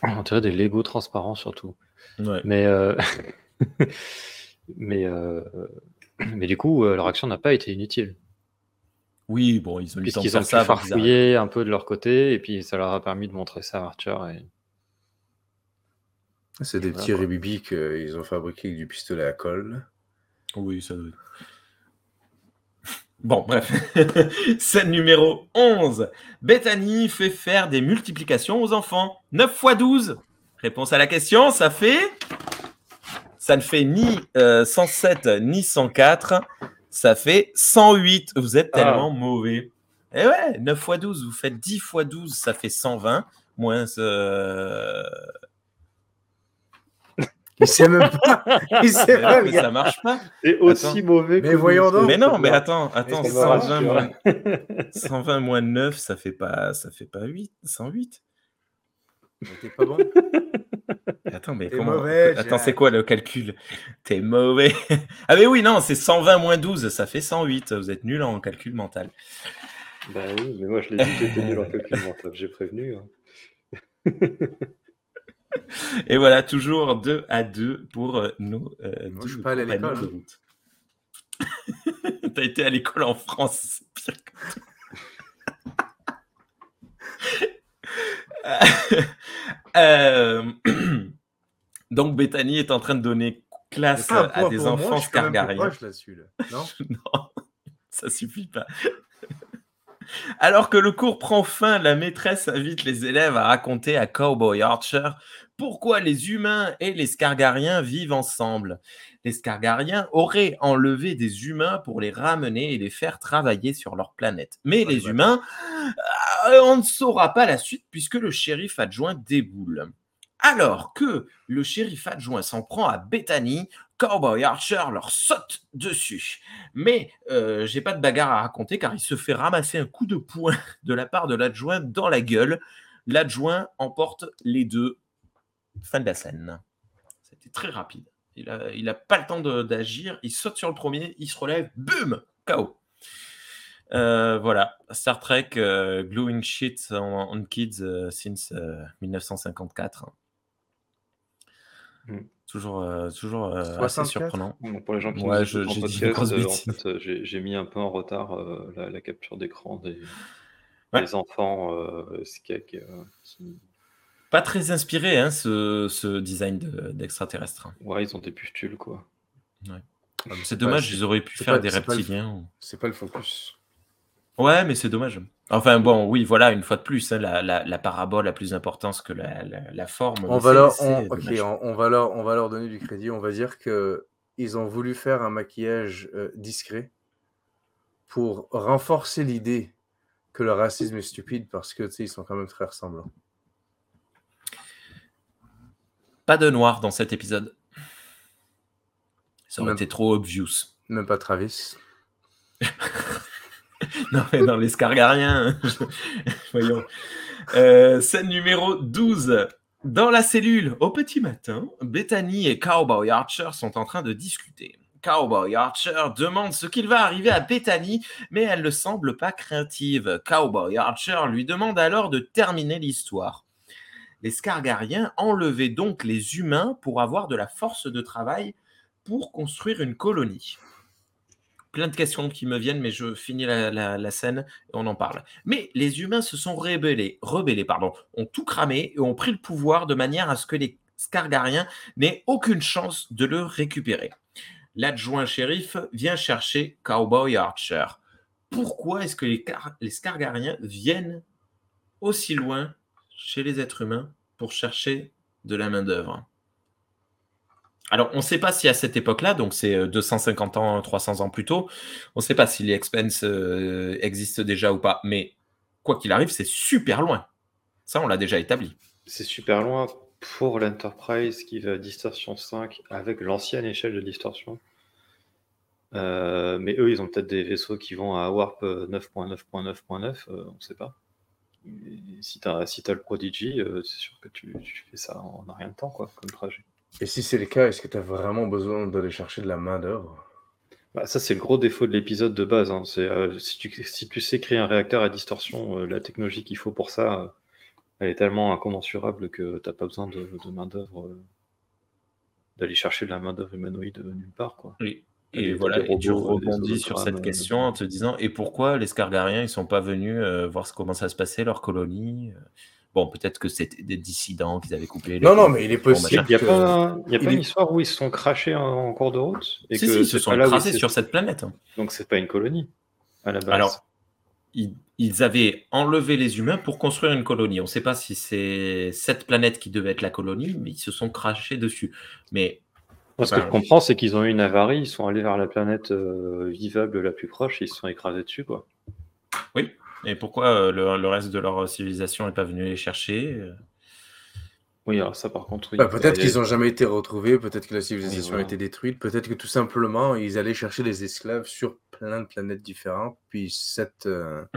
On dirait des Lego transparents surtout. Ouais. Mais, euh, mais, euh, mais du coup, euh, leur action n'a pas été inutile. Oui, bon, ils ont eu le temps de faire pu ça. farfouiller un peu de leur côté, et puis ça leur a permis de montrer ça à Archer. Et... C'est des Voilà, petits quoi. rébibis qu'ils ont fabriqués avec du pistolet à colle. Oui, ça doit être. Bon, bref. Scène numéro 11. Bethany fait faire des multiplications aux enfants. 9 x 12. Réponse à la question, ça fait. Ça ne fait ni euh, 107 ni 104. Ça fait 108. Vous êtes Ah. tellement mauvais. Eh ouais, 9 x 12. Vous faites 10 x 12, ça fait 120. Moins. euh, Il sait même pas. Il sait mais pas, non, mais ça marche pas. Et aussi mauvais Mais voyons donc. Mais non, mais attends, attends, Est-ce que ça 120 marche, moins, 120 moins 9, ça fait pas, ça fait pas 8, 108. Mais T'es pas bon. Attends, mais T'es comment mauvais, Attends, c'est quoi le calcul? T'es mauvais. ah mais oui, non, c'est 120 moins 12, ça fait 108. Vous êtes nul en calcul mental. Bah oui, mais moi je l'ai dit, j'étais nul en calcul mental, j'ai prévenu. hein. Et voilà, toujours 2 à 2 pour euh, nos euh, Moi, je suis pas allé à l'école, route. T'as été à l'école en France, c'est pire que- Euh, Donc Bethany est en train de donner classe à des enfants scargariens. Là. Non? Non, ça suffit pas. Alors que le cours prend fin, la maîtresse invite les élèves à raconter à Cowboy Archer pourquoi les humains et les Scargariens vivent ensemble. Les Scargariens auraient enlevé des humains pour les ramener et les faire travailler sur leur planète. Mais les humains, euh, on ne saura pas la suite puisque le shérif adjoint déboule. Alors que le shérif adjoint s'en prend à Bethany, Cowboy Archer leur saute dessus. Mais euh, j'ai pas de bagarre à raconter car il se fait ramasser un coup de poing de la part de l'adjoint dans la gueule. L'adjoint emporte les deux. Fin de la scène. C'était très rapide. Il a, il a pas le temps d'agir. Il saute sur le premier, il se relève, boum, KO. Euh, voilà, Star Trek euh, Gluing Shit on, Kids euh, since euh, 1954. Mm. Toujours, euh, toujours euh, assez 64? surprenant. Donc, pour les gens qui Ouais, nous je- j'ai dit une podcast, grosse euh, en bêtise. fait, j'ai j'ai mis un peu en retard euh, la, la capture d'écran des, Ouais. des enfants euh, skek, euh, qui... Pas très inspiré, hein, ce, ce design de- d'extraterrestre. hein. Ouais, ils ont des pustules, quoi. c'est dommage, c'est- ils auraient pu c'est faire pas- des c'est pas le- reptiliens. C'est pas le focus. Ouais, mais c'est dommage. Enfin bon, oui, voilà, une fois de plus, hein, la, la- la parabole a plus d'importance que la, forme. On va, leur, on, va leur, on va leur donner du crédit. On va dire que ils ont voulu faire un maquillage euh, discret pour renforcer l'idée que le racisme est stupide parce que ils sont quand même très ressemblants. Pas de noir dans cet épisode. Ça aurait Même- été trop obvious. Même pas Travis. Non, mais dans les Scargariens. Voyons. Euh, scène numéro 12. Dans la cellule, au petit matin, Bethany et Cowboy Archer sont en train de discuter. Cowboy Archer demande ce qu'il va arriver à Bethany, mais elle ne semble pas craintive. Cowboy Archer lui demande alors de terminer l'histoire. Les Scargariens enlevaient donc les humains pour avoir de la force de travail pour construire une colonie plein de questions qui me viennent, mais je finis la, scène et on en parle. Mais les humains se sont rébellés, rebellés, pardon, ont tout cramé et ont pris le pouvoir de manière à ce que les Scargariens n'aient aucune chance de le récupérer. L'adjoint shérif vient chercher Cowboy Archer. Pourquoi est-ce que les, les Scargariens viennent aussi loin chez les êtres humains pour chercher de la main-d'œuvre? Alors, on ne sait pas si à cette époque-là, donc c'est euh, 250 ans, 300 ans plus tôt, on ne sait pas si les Expense euh, existent déjà ou pas. Mais quoi qu'il arrive, c'est super loin. Ça, on l'a déjà établi. C'est super loin pour l'Enterprise qui va à Distorsion 5 avec l'ancienne échelle de distorsion. Euh, mais eux, ils ont peut-être des vaisseaux qui vont à Warp euh, 9.9.9.9, euh, on ne sait pas. Si tu as, si le Prodigy, euh, c'est sûr que tu, tu fais ça en rien de temps, quoi, comme trajet. Et si c'est le cas, est-ce que tu as vraiment besoin d'aller chercher de la main-d'œuvre? Bah, ça, c'est le gros défaut de l'épisode de base. hein. Euh, si, tu, si tu sais créer un réacteur à distorsion, euh, la technologie qu'il faut pour ça, euh, elle est tellement incommensurable que tu n'as pas besoin de, de main-d'œuvre, euh, d'aller chercher de la main-d'œuvre humanoïde nulle part. Quoi. Oui. Et voilà, et tu rebondis sur cette euh, question en te disant et pourquoi les Scargariens ils sont pas venus euh, voir ce- comment ça se passait leur colonie euh? Bon, peut-être que c'était des dissidents qu'ils avaient coupé. les Non, non, mais il est possible. Il n'y a que- pas, il y a il pas est- une histoire où ils se sont crachés en, en cours de route et Si, que si, ils se sont c'est- sur cette planète. Donc c'est pas une colonie à la base. Alors, ils, ils avaient enlevé les humains pour construire une colonie. On ne sait pas si c'est cette planète qui devait être la colonie, mais ils se sont crachés dessus. Mais Moi, ce que je comprends, c'est qu'ils ont eu une avarie, ils sont allés vers la planète euh, vivable la plus proche et ils se sont écrasés dessus. Quoi. Et pourquoi euh, le, le reste de leur civilisation n'est pas venu les chercher euh, Oui, alors ça par contre, oui. Bah, peut-être Et- qu'ils n'ont jamais été retrouvés, peut-être que la civilisation voilà. a été détruite, peut-être que tout simplement ils allaient chercher des esclaves sur plein de planètes différentes, puis cette. euh,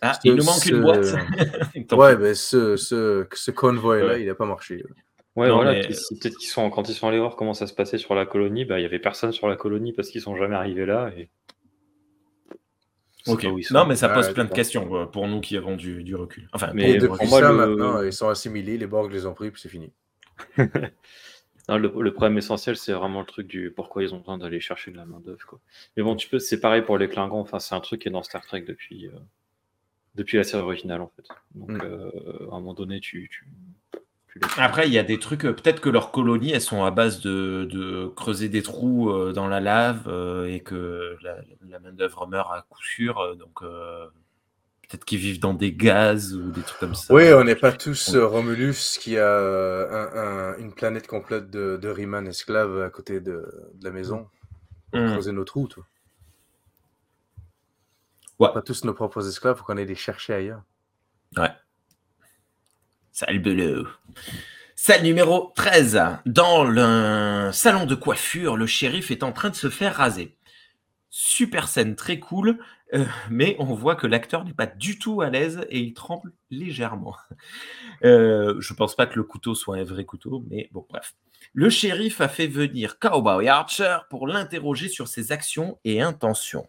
Ah, Ce- il nous manque une boîte. Ouais, ben ce, ce, ce convoy-là, Ouais. il n'a pas marché. Ouais, Non, voilà. mais- Peut-être qu'ils sont quand ils sont allés voir comment ça se passait sur la colonie, bah il y avait personne sur la colonie parce qu'ils sont jamais arrivés là. Et... Non, mais ça pose plein de questions euh, pour nous qui avons du, du recul. Enfin, Mais pour- pour depuis moi, ça, le- maintenant, ils sont assimilés, les Borg les ont pris, puis c'est fini. Non, le, le problème essentiel, c'est vraiment le truc du pourquoi ils ont besoin d'aller chercher de la main d'œuvre. quoi. Mais bon, tu peux, c'est pareil pour les Klingons. Enfin, c'est un truc qui est dans Star Trek depuis euh, depuis la série originale en fait. Donc, Mm. euh, à un moment donné, tu, tu, Après, il y a des trucs, euh, peut-être que leurs colonies, elles sont à base de, de creuser des trous euh, dans la lave euh, et que la, la main-d'œuvre meurt à coup sûr. donc, euh, peut-être qu'ils vivent dans des gaz ou des trucs comme ça. Oui, on n'est pas tous euh, Romulus qui a un- un- une planète complète de, de Riemann esclaves à côté de, de la maison pour Mm. creuser nos trous. Toi. Ouais. Pas tous nos propres esclaves, faut qu'on aille les chercher ailleurs. Ouais. Salut Beleu. Salle numéro 13. Dans le salon de coiffure, le shérif est en train de se faire raser. Super scène, très cool, euh, mais on voit que l'acteur n'est pas du tout à l'aise et il tremble légèrement. Euh, je pense pas que le couteau soit un vrai couteau, mais bon, bref. Le shérif a fait venir Cowboy Archer pour l'interroger sur ses actions et intentions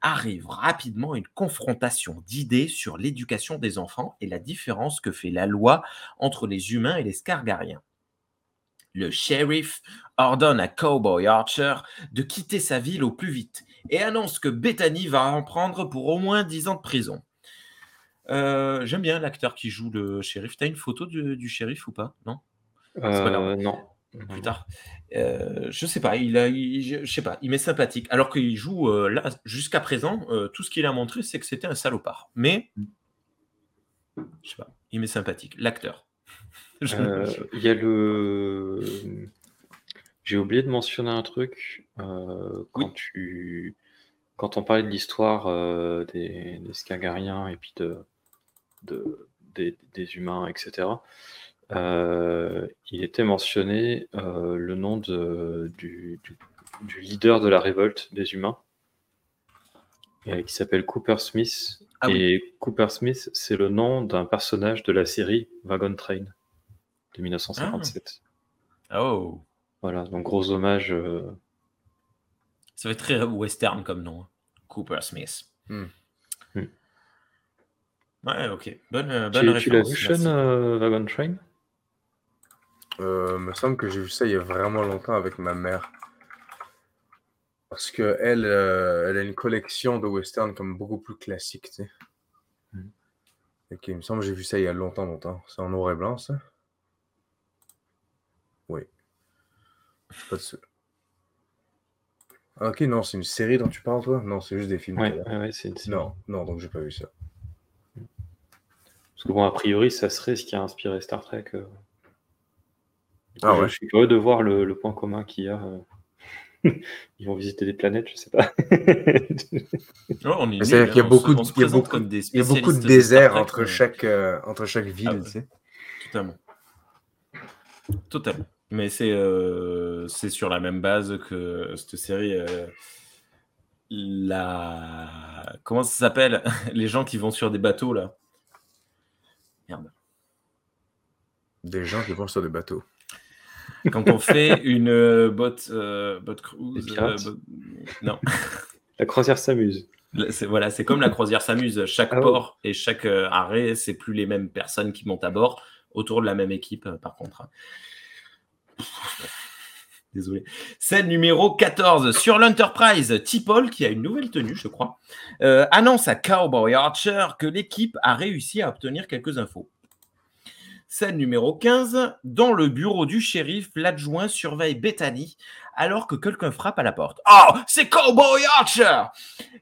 arrive rapidement une confrontation d'idées sur l'éducation des enfants et la différence que fait la loi entre les humains et les scargariens. Le shérif ordonne à Cowboy Archer de quitter sa ville au plus vite et annonce que Bethany va en prendre pour au moins 10 ans de prison. Euh, J'aime bien l'acteur qui joue le shérif. T'as une photo du, du shérif ou pas? Non? Pas euh, non. Plus tard. Euh, je sais pas, il a, je, sais pas, il m'est sympathique. Alors qu'il joue euh, là, jusqu'à présent, tout ce qu'il a montré, c'est que c'était un salopard. Mais, je sais pas, il m'est sympathique. L'acteur. Il y a le. J'ai oublié de mentionner un truc quand tu quand on parlait de l'histoire des, des Skagariens et puis de, de des, des, humains, etc. Euh, il était mentionné euh, le nom de, du, du, leader de la révolte des humains, euh, qui s'appelle Cooper Smith. Ah et Cooper Smith, c'est le nom d'un personnage de la série Wagon Train de 1957. Ah. Oh. Voilà, donc gros hommage. Ça va être très western comme nom, hein. Cooper Smith. Hmm. Hmm. Ouais, ok. Bonne, bonne tu, référence. Tu l'as vu, Sean, Wagon Train? Euh, me semble que j'ai vu ça il y a vraiment longtemps avec ma mère. Parce que elle, euh, elle a une collection de western comme beaucoup plus classique, tu sais. Mm. il me semble que j'ai vu ça il y a longtemps, longtemps. C'est en noir et blanc, ça? Oui. Pas de ok, non, c'est une série dont tu parles, toi? Non, c'est juste des films. Ouais, ouais, c'est une série. Non, non, donc j'ai pas vu ça. Parce que bon, a priori, ça serait ce qui a inspiré Star Trek. Euh. Ah ouais. Je suis curieux de voir le, point commun qu'il y a. Euh. Ils vont visiter des planètes, je sais pas. on est qu'il y a beaucoup, de, il y a beaucoup, il y a beaucoup de déserts entre, chaque, euh, entre chaque ville. Ah tu sais. Totalement. Totalement. Mais c'est euh, c'est sur la même base que cette série. la... Comment ça s'appelle? Les gens qui vont sur des bateaux, là. Merde. Des gens qui vont sur des bateaux. Quand on fait une euh, botte, euh, cruise. Euh, non. La croisière s'amuse. Voilà, c'est comme la croisière s'amuse. Chaque ah port et chaque arrêt, c'est plus les mêmes personnes qui montent à bord autour de la même équipe, par contre. Désolé. Scène numéro 14. Sur l'Enterprise, T-Paul, qui a une nouvelle tenue, je crois, annonce à Cowboy Archer que l'équipe a réussi à obtenir quelques infos. Scène numéro 15. Dans le bureau du shérif, l'adjoint surveille Bethany alors que quelqu'un frappe à la porte. Oh, c'est Cowboy Archer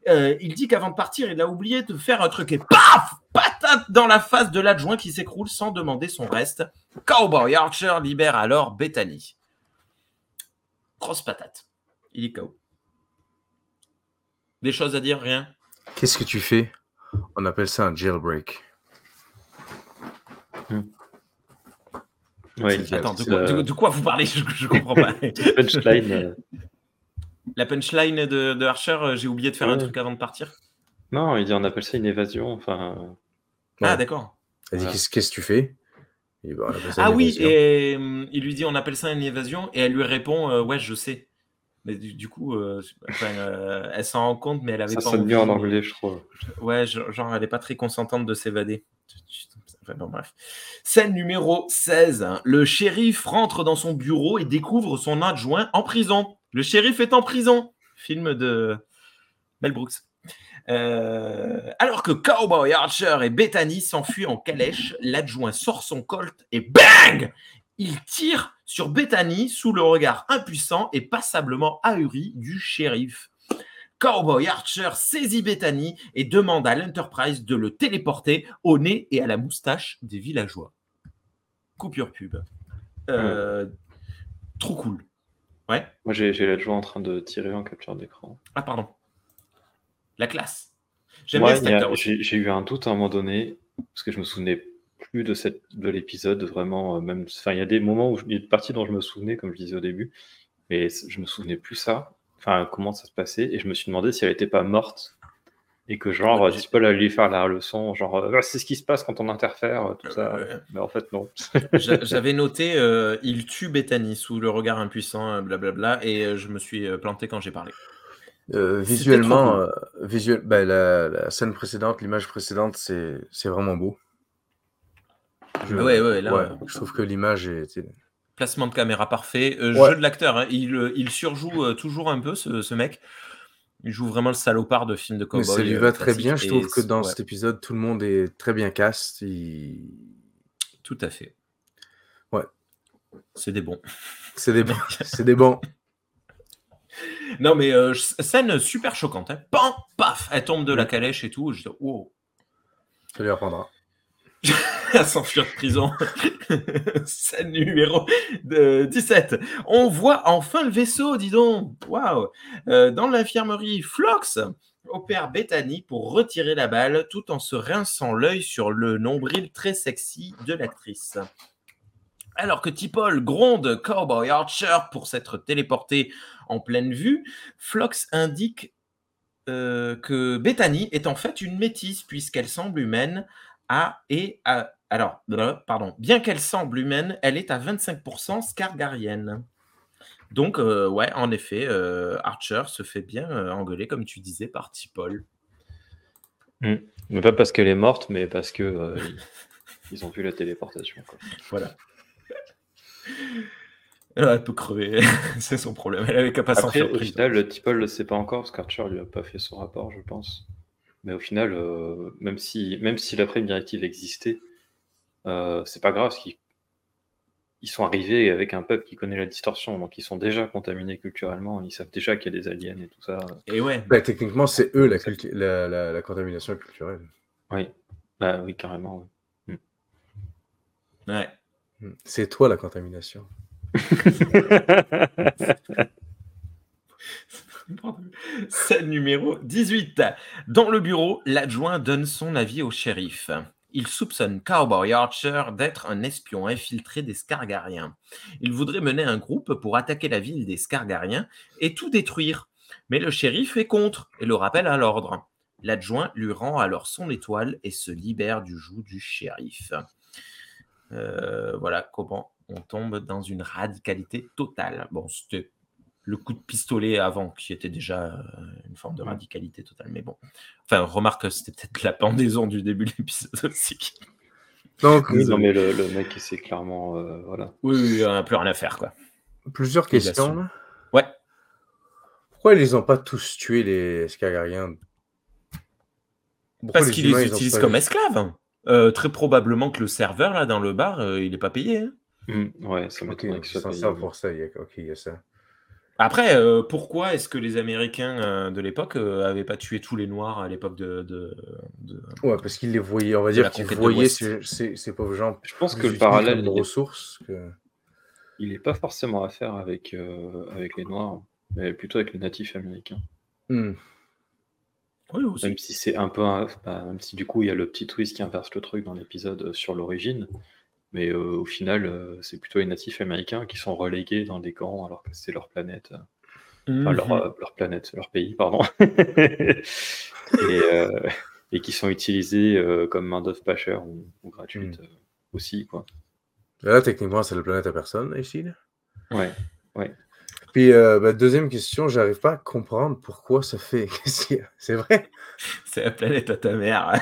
euh, Il dit qu'avant de partir, il a oublié de faire un truc et paf Patate dans la face de l'adjoint qui s'écroule sans demander son reste. Cowboy Archer libère alors Bethany. Grosse patate. Il est KO. Des choses à dire? Rien? Qu'est-ce que tu fais? On appelle ça un jailbreak. Hmm. Attends, de quoi, vous parlez? Je ne comprends pas. punchline. Euh. La punchline de, de Archer, euh, j'ai oublié de faire un truc avant de partir Non, il dit on appelle ça une évasion. Enfin... Ah, d'accord. Elle dit qu'est-ce que tu fais? Ah oui, et euh, il lui dit on appelle ça une évasion, et elle lui répond ouais, je sais. Mais du, coup, elle s'en rend compte, mais elle avait ça pas. Ça sonne bien en anglais, je crois. Ouais, genre, elle n'est pas très consentante de s'évader Scène numéro 16. Le shérif rentre dans son bureau et découvre son adjoint en prison. Le shérif est en prison. Film de Mel Brooks. Euh, alors que Cowboy Archer et Bethany s'enfuient en calèche, l'adjoint sort son colt et bang Il tire sur Bethany sous le regard impuissant et passablement ahuri du shérif. Cowboy Archer saisit Bethany et demande à l'Enterprise de le téléporter au nez et à la moustache des villageois. Coupure pub. Euh, trop cool. Ouais. Moi, j'ai l'adjoint en train de tirer en capture d'écran. Ah, pardon. La classe. J'ai eu un doute à un moment donné, parce que je me souvenais plus de, cette, de l'épisode, vraiment. Euh, même, enfin, il y a des moments où il y a des parties dont je me souvenais, comme je disais au début, mais je me souvenais plus ça enfin comment ça se passait, et je me suis demandé si elle n'était pas morte et que genre ouais, allait lui faire la leçon, genre euh, c'est ce qui se passe quand on interfère, tout ça. Mais en fait non. J'avais noté euh, il tue Bethany sous le regard impuissant, blablabla, bla, bla, et euh, je me suis planté quand j'ai parlé. visuellement, visuel, bah, la, scène précédente, l'image précédente, c'est vraiment beau. Je, ouais, ouais, là, je trouve que l'image est, Placement de caméra parfait. Euh, Ouais. Jeu de l'acteur. hein. Il, euh, il surjoue euh, toujours un peu, ce, ce mec. Il joue vraiment le salopard de film de Mais cowboy. ça lui va très bien. Je trouve que dans ouais, cet épisode, tout le monde est très bien cast. Il- Tout à fait. Ouais. C'est des bons. C'est des bons. C'est des bons. Non, mais euh, scène super choquante. Hein. Pam, paf, elle tombe de la calèche et tout. Je dis, wow. Ça lui apprendra. à s'enfuir de prison. Scène numéro de 17. On voit enfin le vaisseau, dis donc. Waouh. Euh, dans l'infirmerie, Flox opère Bethany pour retirer la balle tout en se rinçant l'œil sur le nombril très sexy de l'actrice. Alors que Tipol gronde Cowboy Archer pour s'être téléporté en pleine vue, Flox indique euh, que Bethany est en fait une métisse puisqu'elle semble humaine à et à alors pardon bien qu'elle semble humaine elle est à 25% scargarienne donc euh, ouais en effet euh, Archer se fait bien euh, engueuler comme tu disais par Tipol Mais pas parce qu'elle est morte, mais parce que ils, ont vu la téléportation. quoi. voilà Euh, elle peut crever c'est son problème elle avait qu'à pas Après, de au final, Tipol ne le sait pas encore, parce qu'Archer lui a pas fait son rapport, je pense. Mais au final, même, si, même si la prime directive existait, euh, c'est pas grave, qu'ils ils sont arrivés avec un peuple qui connaît la distorsion, donc ils sont déjà contaminés culturellement, ils savent déjà qu'il y a des aliens et tout ça. et ouais Bah, techniquement, c'est eux la, culti- la, la- la contamination culturelle. Oui, bah oui, carrément. oui. ouais Hmm. C'est toi la contamination. Scène numéro 18. Dans le bureau, l'adjoint donne son avis au shérif. Il soupçonne Cowboy Archer d'être un espion infiltré des Scargariens. Il voudrait mener un groupe pour attaquer la ville des Scargariens et tout détruire. Mais le shérif est contre et le rappelle à l'ordre. L'adjoint lui rend alors son étoile et se libère du joug du shérif. Euh, voilà comment on tombe dans une radicalité totale. Bon, c'était le coup de pistolet avant, qui était déjà euh, une forme de radicalité totale. Mais bon, enfin, remarque que c'était peut-être la pendaison du début de l'épisode aussi. Donc, Oui, non, mais le, le mec, c'est clairement. euh, voilà. Oui, oui, on n'a plus rien à faire, quoi. plusieurs questions. Ouais. Pourquoi ils les ont pas tous tués, les Pourquoi Parce qu'ils les utilisent pas- comme esclaves. Euh, très probablement que le serveur, là, dans le bar, euh, il n'est pas payé. hein. Hum, ouais, ça Ok, m'étonnerait donc que ça pour ça. il y a- Ok, il y a ça. Après, euh, pourquoi est-ce que les Américains euh, de l'époque n'avaient pas tué tous les Noirs à l'époque de, de- de- Ouais, parce qu'ils les voyaient, on va De dire qu'ils de voyaient ces, ces, ces pauvres gens. Je pense que le parallèle, est- ressources. Que... il n'est pas forcément à faire avec, euh, avec les Noirs, mais plutôt avec les natifs américains. Hmm. Oui, aussi. Même si c'est un peu, un- bah, même si du coup il y a le petit twist qui inverse le truc dans l'épisode euh, sur l'origine, mais euh, au final euh, c'est plutôt les natifs américains qui sont relégués dans des camps alors que c'est leur planète, euh, enfin, leur, Mhm. euh, leur planète, leur pays, pardon, et, euh, et qui sont utilisés euh, comme main d'œuvre pas chère ou, ou gratuite euh, aussi quoi. Là, techniquement, c'est la planète à personne, ici. là. Ouais. Puis, euh, bah, deuxième question, j'arrive pas à comprendre pourquoi ça fait. Qu'est-ce qu'il y a? C'est vrai? C'est la planète à ta mère. hein,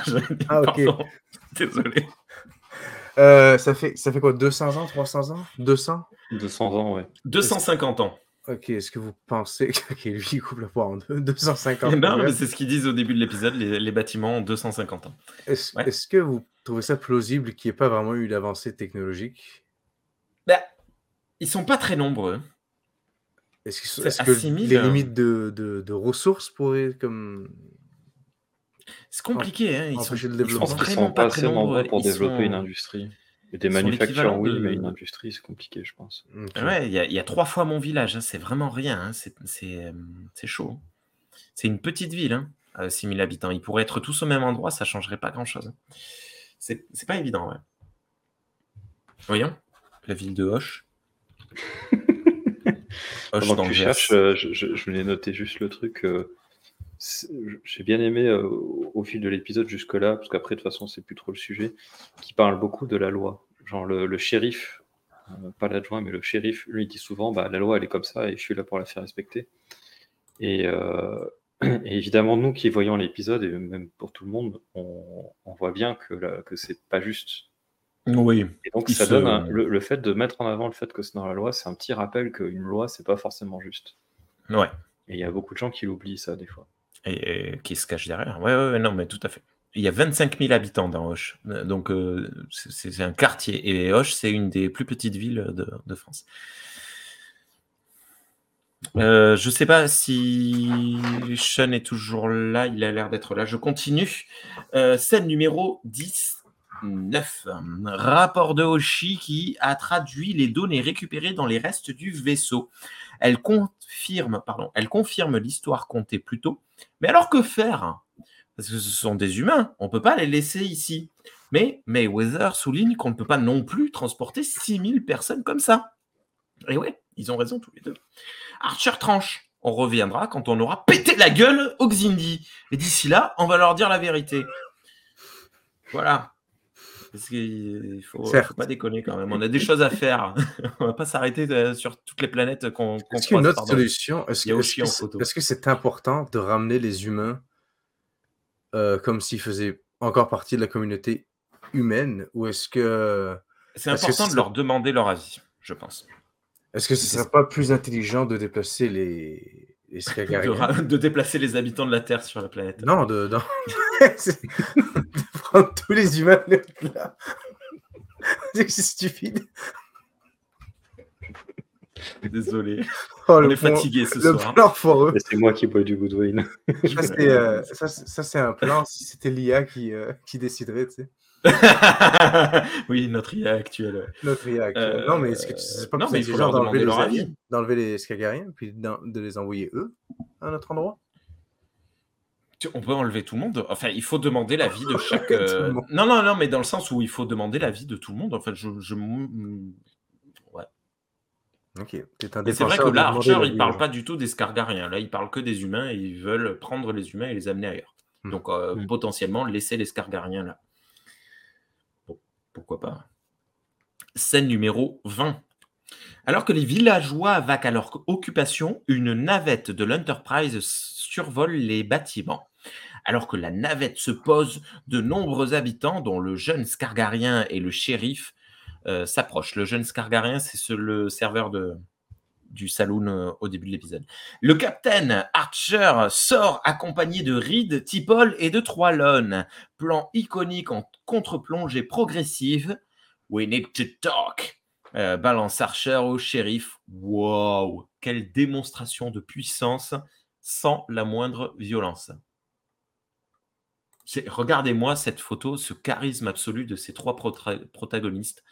Ah, ok. Pardon. Désolé. Euh, ça, fait, ça fait quoi 200 ans 300 ans? 200 200 ans, ouais. 250 ans. Ok, est-ce que vous pensez que ok, lui, il coupe la poire en deux 250 Eh ben, ans? mais c'est ce qu'ils disent au début de l'épisode, les, les bâtiments ont 250 ans. Est-ce ouais. est-ce que vous trouvez ça plausible qu'il n'y ait pas vraiment eu d'avancée technologique? Bah, ils sont pas très nombreux. Est-ce que, les limites de, de, de ressources pourraient comme C'est compliqué, hein. Ils sont, le ils Je développement. sont pense qu'ils vraiment sont pas pas très assez nombreux. pour Ils développer sont- une industrie. Et des manufactures, oui, de- mais une industrie, c'est compliqué, je pense. Ouais, il y, a- il y a trois fois mon village, hein, c'est vraiment rien, hein, c'est euh, c'est chaud. C'est une petite ville, hein, euh, 6000 habitants. Ils pourraient être tous au même endroit, ça changerait pas grand-chose. C'est pas évident, ouais. Voyons, la ville de Hoche. Hoche Pendant que tu cherches, euh, je, je, je voulais noter juste le truc. euh, J'ai bien aimé euh, au fil de l'épisode jusque-là, parce qu'après, de toute façon, c'est plus trop le sujet, qui parle beaucoup de la loi. Genre le, le shérif, euh, pas l'adjoint, mais le shérif, lui, il dit souvent bah, la loi, elle est comme ça et je suis là pour la faire respecter. Et, euh, et évidemment, nous qui voyons l'épisode, et même pour tout le monde, on, on voit bien que, la- que c'est pas juste. Oui. Et donc, ça se- donne un- le, le fait de mettre en avant le fait que c'est dans la loi, c'est un petit rappel qu'une loi, c'est pas forcément juste. Ouais. Et il y a beaucoup de gens qui l'oublient, ça, des fois. Et, et qui se cache derrière. Ouais, ouais, ouais, non, mais tout à fait. Il y a 25 000 habitants dans Hoche. Euh, Donc, euh, c'est un quartier. Et Hoche, c'est une des plus petites villes de, de France. Euh, je sais pas si Sean est toujours là. Il a l'air d'être là. Je continue. Euh, scène numéro 19. Rapport de Hoshi qui a traduit les données récupérées dans les restes du vaisseau. Elle confirme, pardon, elle confirme l'histoire contée plus tôt. Mais alors que faire? Parce que ce sont des humains, on ne peut pas les laisser ici. Mais Mayweather souligne qu'on ne peut pas non plus transporter 6000 personnes comme ça. Et ouais, ils ont raison tous les deux. Archer tranche. On reviendra quand on aura pété la gueule aux Xindi. Et d'ici là, on va leur dire la vérité. Voilà. Parce qu'il faut, faut pas déconner quand même. On a des choses à faire. on va pas s'arrêter de- sur toutes les planètes qu'on qu'on Est-ce qu'il y a une autre pardon. solution? Est-ce que- c'est- important de ramener les humains euh, comme s'ils faisaient encore partie de la communauté humaine? Ou est-ce que C'est important de leur demander leur avis, je pense. est-ce que ce serait pas plus intelligent de déplacer les De, déplacer les habitants de la Terre sur la planète. Non, de, non. De prendre tous les humains de là. C'est stupide. Désolé. Oh, On le est plan- fatigué ce Le soir. plan foireux. Et c'est moi qui bois du Goodwin. Ça, c'est euh, ça, c'est un plan si c'était l'IA qui, euh, qui déciderait, tu sais. oui, notre IA actuelle. Notre IA actuelle. Euh, non, mais est-ce que c'est pas non, mais il faut d'enlever les avis. d'enlever les Skagariens, puis de les envoyer eux à notre endroit? Tu- On peut enlever tout le monde? Enfin, il faut demander l'avis de chaque. Euh. Non, non, non, mais dans le sens où il faut demander l'avis de tout le monde. En fait, je. je... Ouais. Ok. C'est vrai que là, Archer, il parle gens. pas du tout des Scargariens. Là, il parle que des humains et ils veulent prendre les humains et les amener ailleurs. Hmm. Donc, euh, Hmm. potentiellement, laisser les Scargariens là. Pourquoi pas. Scène numéro 20. Alors que les villageois vaquent à leur occupation, une navette de l'Enterprise survole les bâtiments. Alors que la navette se pose, de nombreux habitants, dont le jeune Scargarien et le shérif, euh, s'approchent. Le jeune Scargarien, c'est ce- le serveur de, du saloon euh, au début de l'épisode. Le capitaine Archer sort accompagné de Reed, Tipol et de Troilon. Plan iconique en contre-plongée progressive. We need to talk. Euh, balance Archer au shérif. Wow, quelle démonstration de puissance sans la moindre violence. Regardez-moi cette photo, ce charisme absolu de ces trois protagonistes.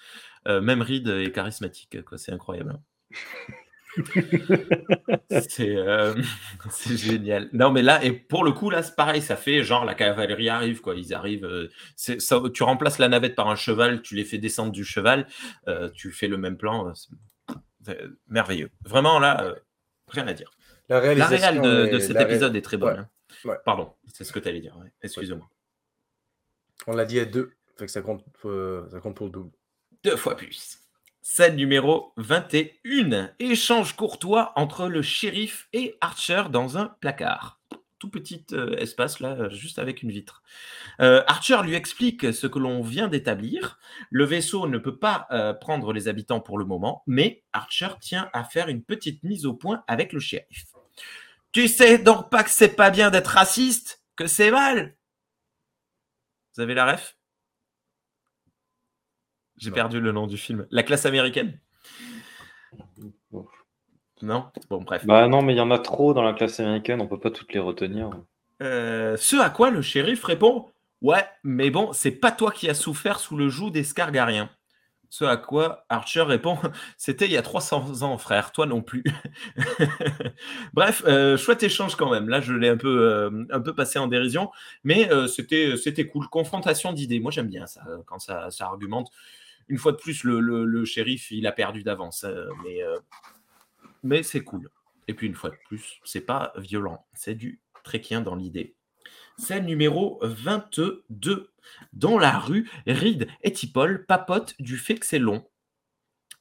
Euh, même Reed est charismatique. C'est incroyable. c'est euh, c'est génial. Non, mais là, et pour le coup, là, c'est pareil, ça fait genre la cavalerie arrive, quoi. Ils arrivent. euh, ça, tu remplaces la navette par un cheval, tu les fais descendre du cheval, euh, tu fais le même plan. merveilleux. Vraiment, là, rien à dire. La La réal de, cet la ré- épisode est très bonne. Ouais, hein. ouais. Pardon, c'est ce que tu allais dire. ouais. Excuse-moi. On l'a dit à deux. Fait que ça compte, ça compte pour le double. Deux fois plus. Scène numéro 21. Échange courtois entre le shérif et Archer dans un placard. Tout petit euh, espace là, juste avec une vitre. Euh, Archer lui explique ce que l'on vient d'établir. Le vaisseau ne peut pas euh, prendre les habitants pour le moment, mais Archer tient à faire une petite mise au point avec le shérif. Tu sais donc pas que c'est pas bien d'être raciste, que c'est mal? Vous avez la ref? J'ai perdu le nom du film. La classe américaine? Non? Bon, bref. Bah non, mais il y en a trop dans la classe américaine, on peut pas toutes les retenir. Euh, ce à quoi le shérif répond Ouais, mais bon, c'est pas toi qui as souffert sous le joug des Scargariens. Ce à quoi Archer répond C'était il y a 300 ans, frère, toi non plus. Bref, euh, chouette échange quand même. Là, je l'ai un peu, euh, un peu passé en dérision, mais euh, c'était, cool. Confrontation d'idées. Moi, j'aime bien ça, quand ça, ça argumente. Une fois de plus, le, shérif, il a perdu d'avance, euh, mais, euh, mais c'est cool. Et puis, une fois de plus, c'est pas violent, c'est du tréquien dans l'idée. Scène numéro 22. Dans la rue, Reed et Tipol papotent du fait que c'est long.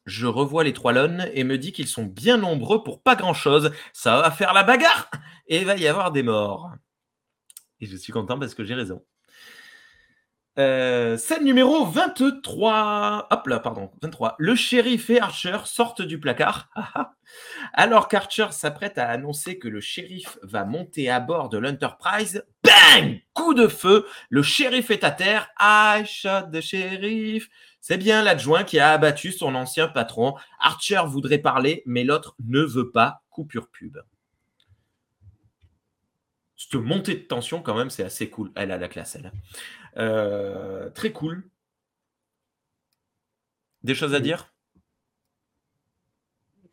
Je revois les trois lônes et me dis qu'ils sont bien nombreux pour pas grand-chose. Ça va faire la bagarre et il va y avoir des morts. Et je suis content parce que j'ai raison. Euh, scène numéro 23. Hop là, pardon, 23. Le shérif et Archer sortent du placard. Alors qu'Archer s'apprête à annoncer que le shérif va monter à bord de l'Enterprise, bang Coup de feu, le shérif est à terre. I shot the shérif. C'est bien l'adjoint qui a abattu son ancien patron. Archer voudrait parler, mais l'autre ne veut pas. Coupure pub. Cette montée de tension, quand même, c'est assez cool. Elle a la classe, elle. Euh, très cool. Des choses à dire?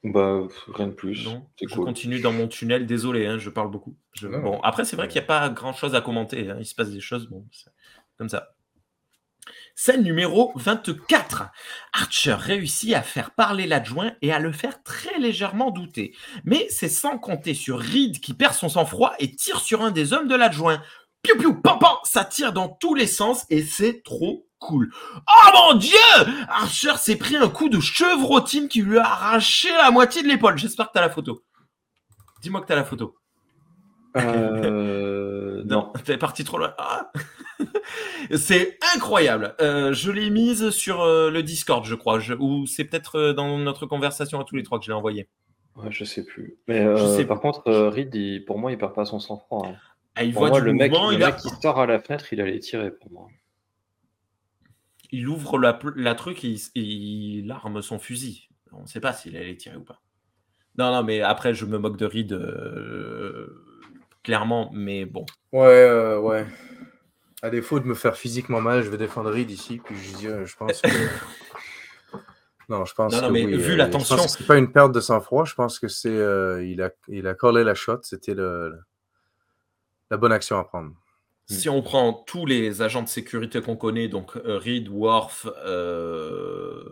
Bah, rien de plus. Non, je continue dans mon tunnel. Désolé, hein, je parle beaucoup. Bon, après, c'est vrai qu'il n'y a pas grand chose à commenter. Hein. Il se passe des choses, bon, comme ça. Scène numéro 24. Archer réussit à faire parler l'adjoint et à le faire très légèrement douter. Mais c'est sans compter sur Reed qui perd son sang-froid et tire sur un des hommes de l'adjoint. Piou piou, pam pam, ça tire dans tous les sens et c'est trop cool. Oh mon dieu Archer s'est pris un coup de chevrotine qui lui a arraché la moitié de l'épaule. J'espère que t'as la photo. Dis-moi que t'as la photo. Euh... non. T'es parti trop loin. Ah. c'est incroyable. Euh, je l'ai mise sur euh, le Discord, je crois. Ou c'est peut-être euh, dans notre conversation à tous les trois que je l'ai envoyé. Ouais, je sais plus. Mais sais par contre, Reed, pour moi, il perd pas son sang-froid. Hein. Ah, il voit le mec, le mec qui sort à la fenêtre, il allait tirer pour moi. Il ouvre la, truc et il, arme son fusil. On ne sait pas s'il allait tirer ou pas. Non, non, mais après, je me moque de Reed, clairement, mais bon. Ouais, ouais. À défaut de me faire physiquement mal, je vais défendre Reed ici. Puis je, dis, euh, je pense que. non, je pense non, mais vu la tension. C'est pas une perte de sang-froid. Je pense que c'est. Euh, il, a, il a collé la shot. C'était le, la bonne action à prendre. Si on prend tous les agents de sécurité qu'on connaît, donc euh, Reed, Worf. Euh...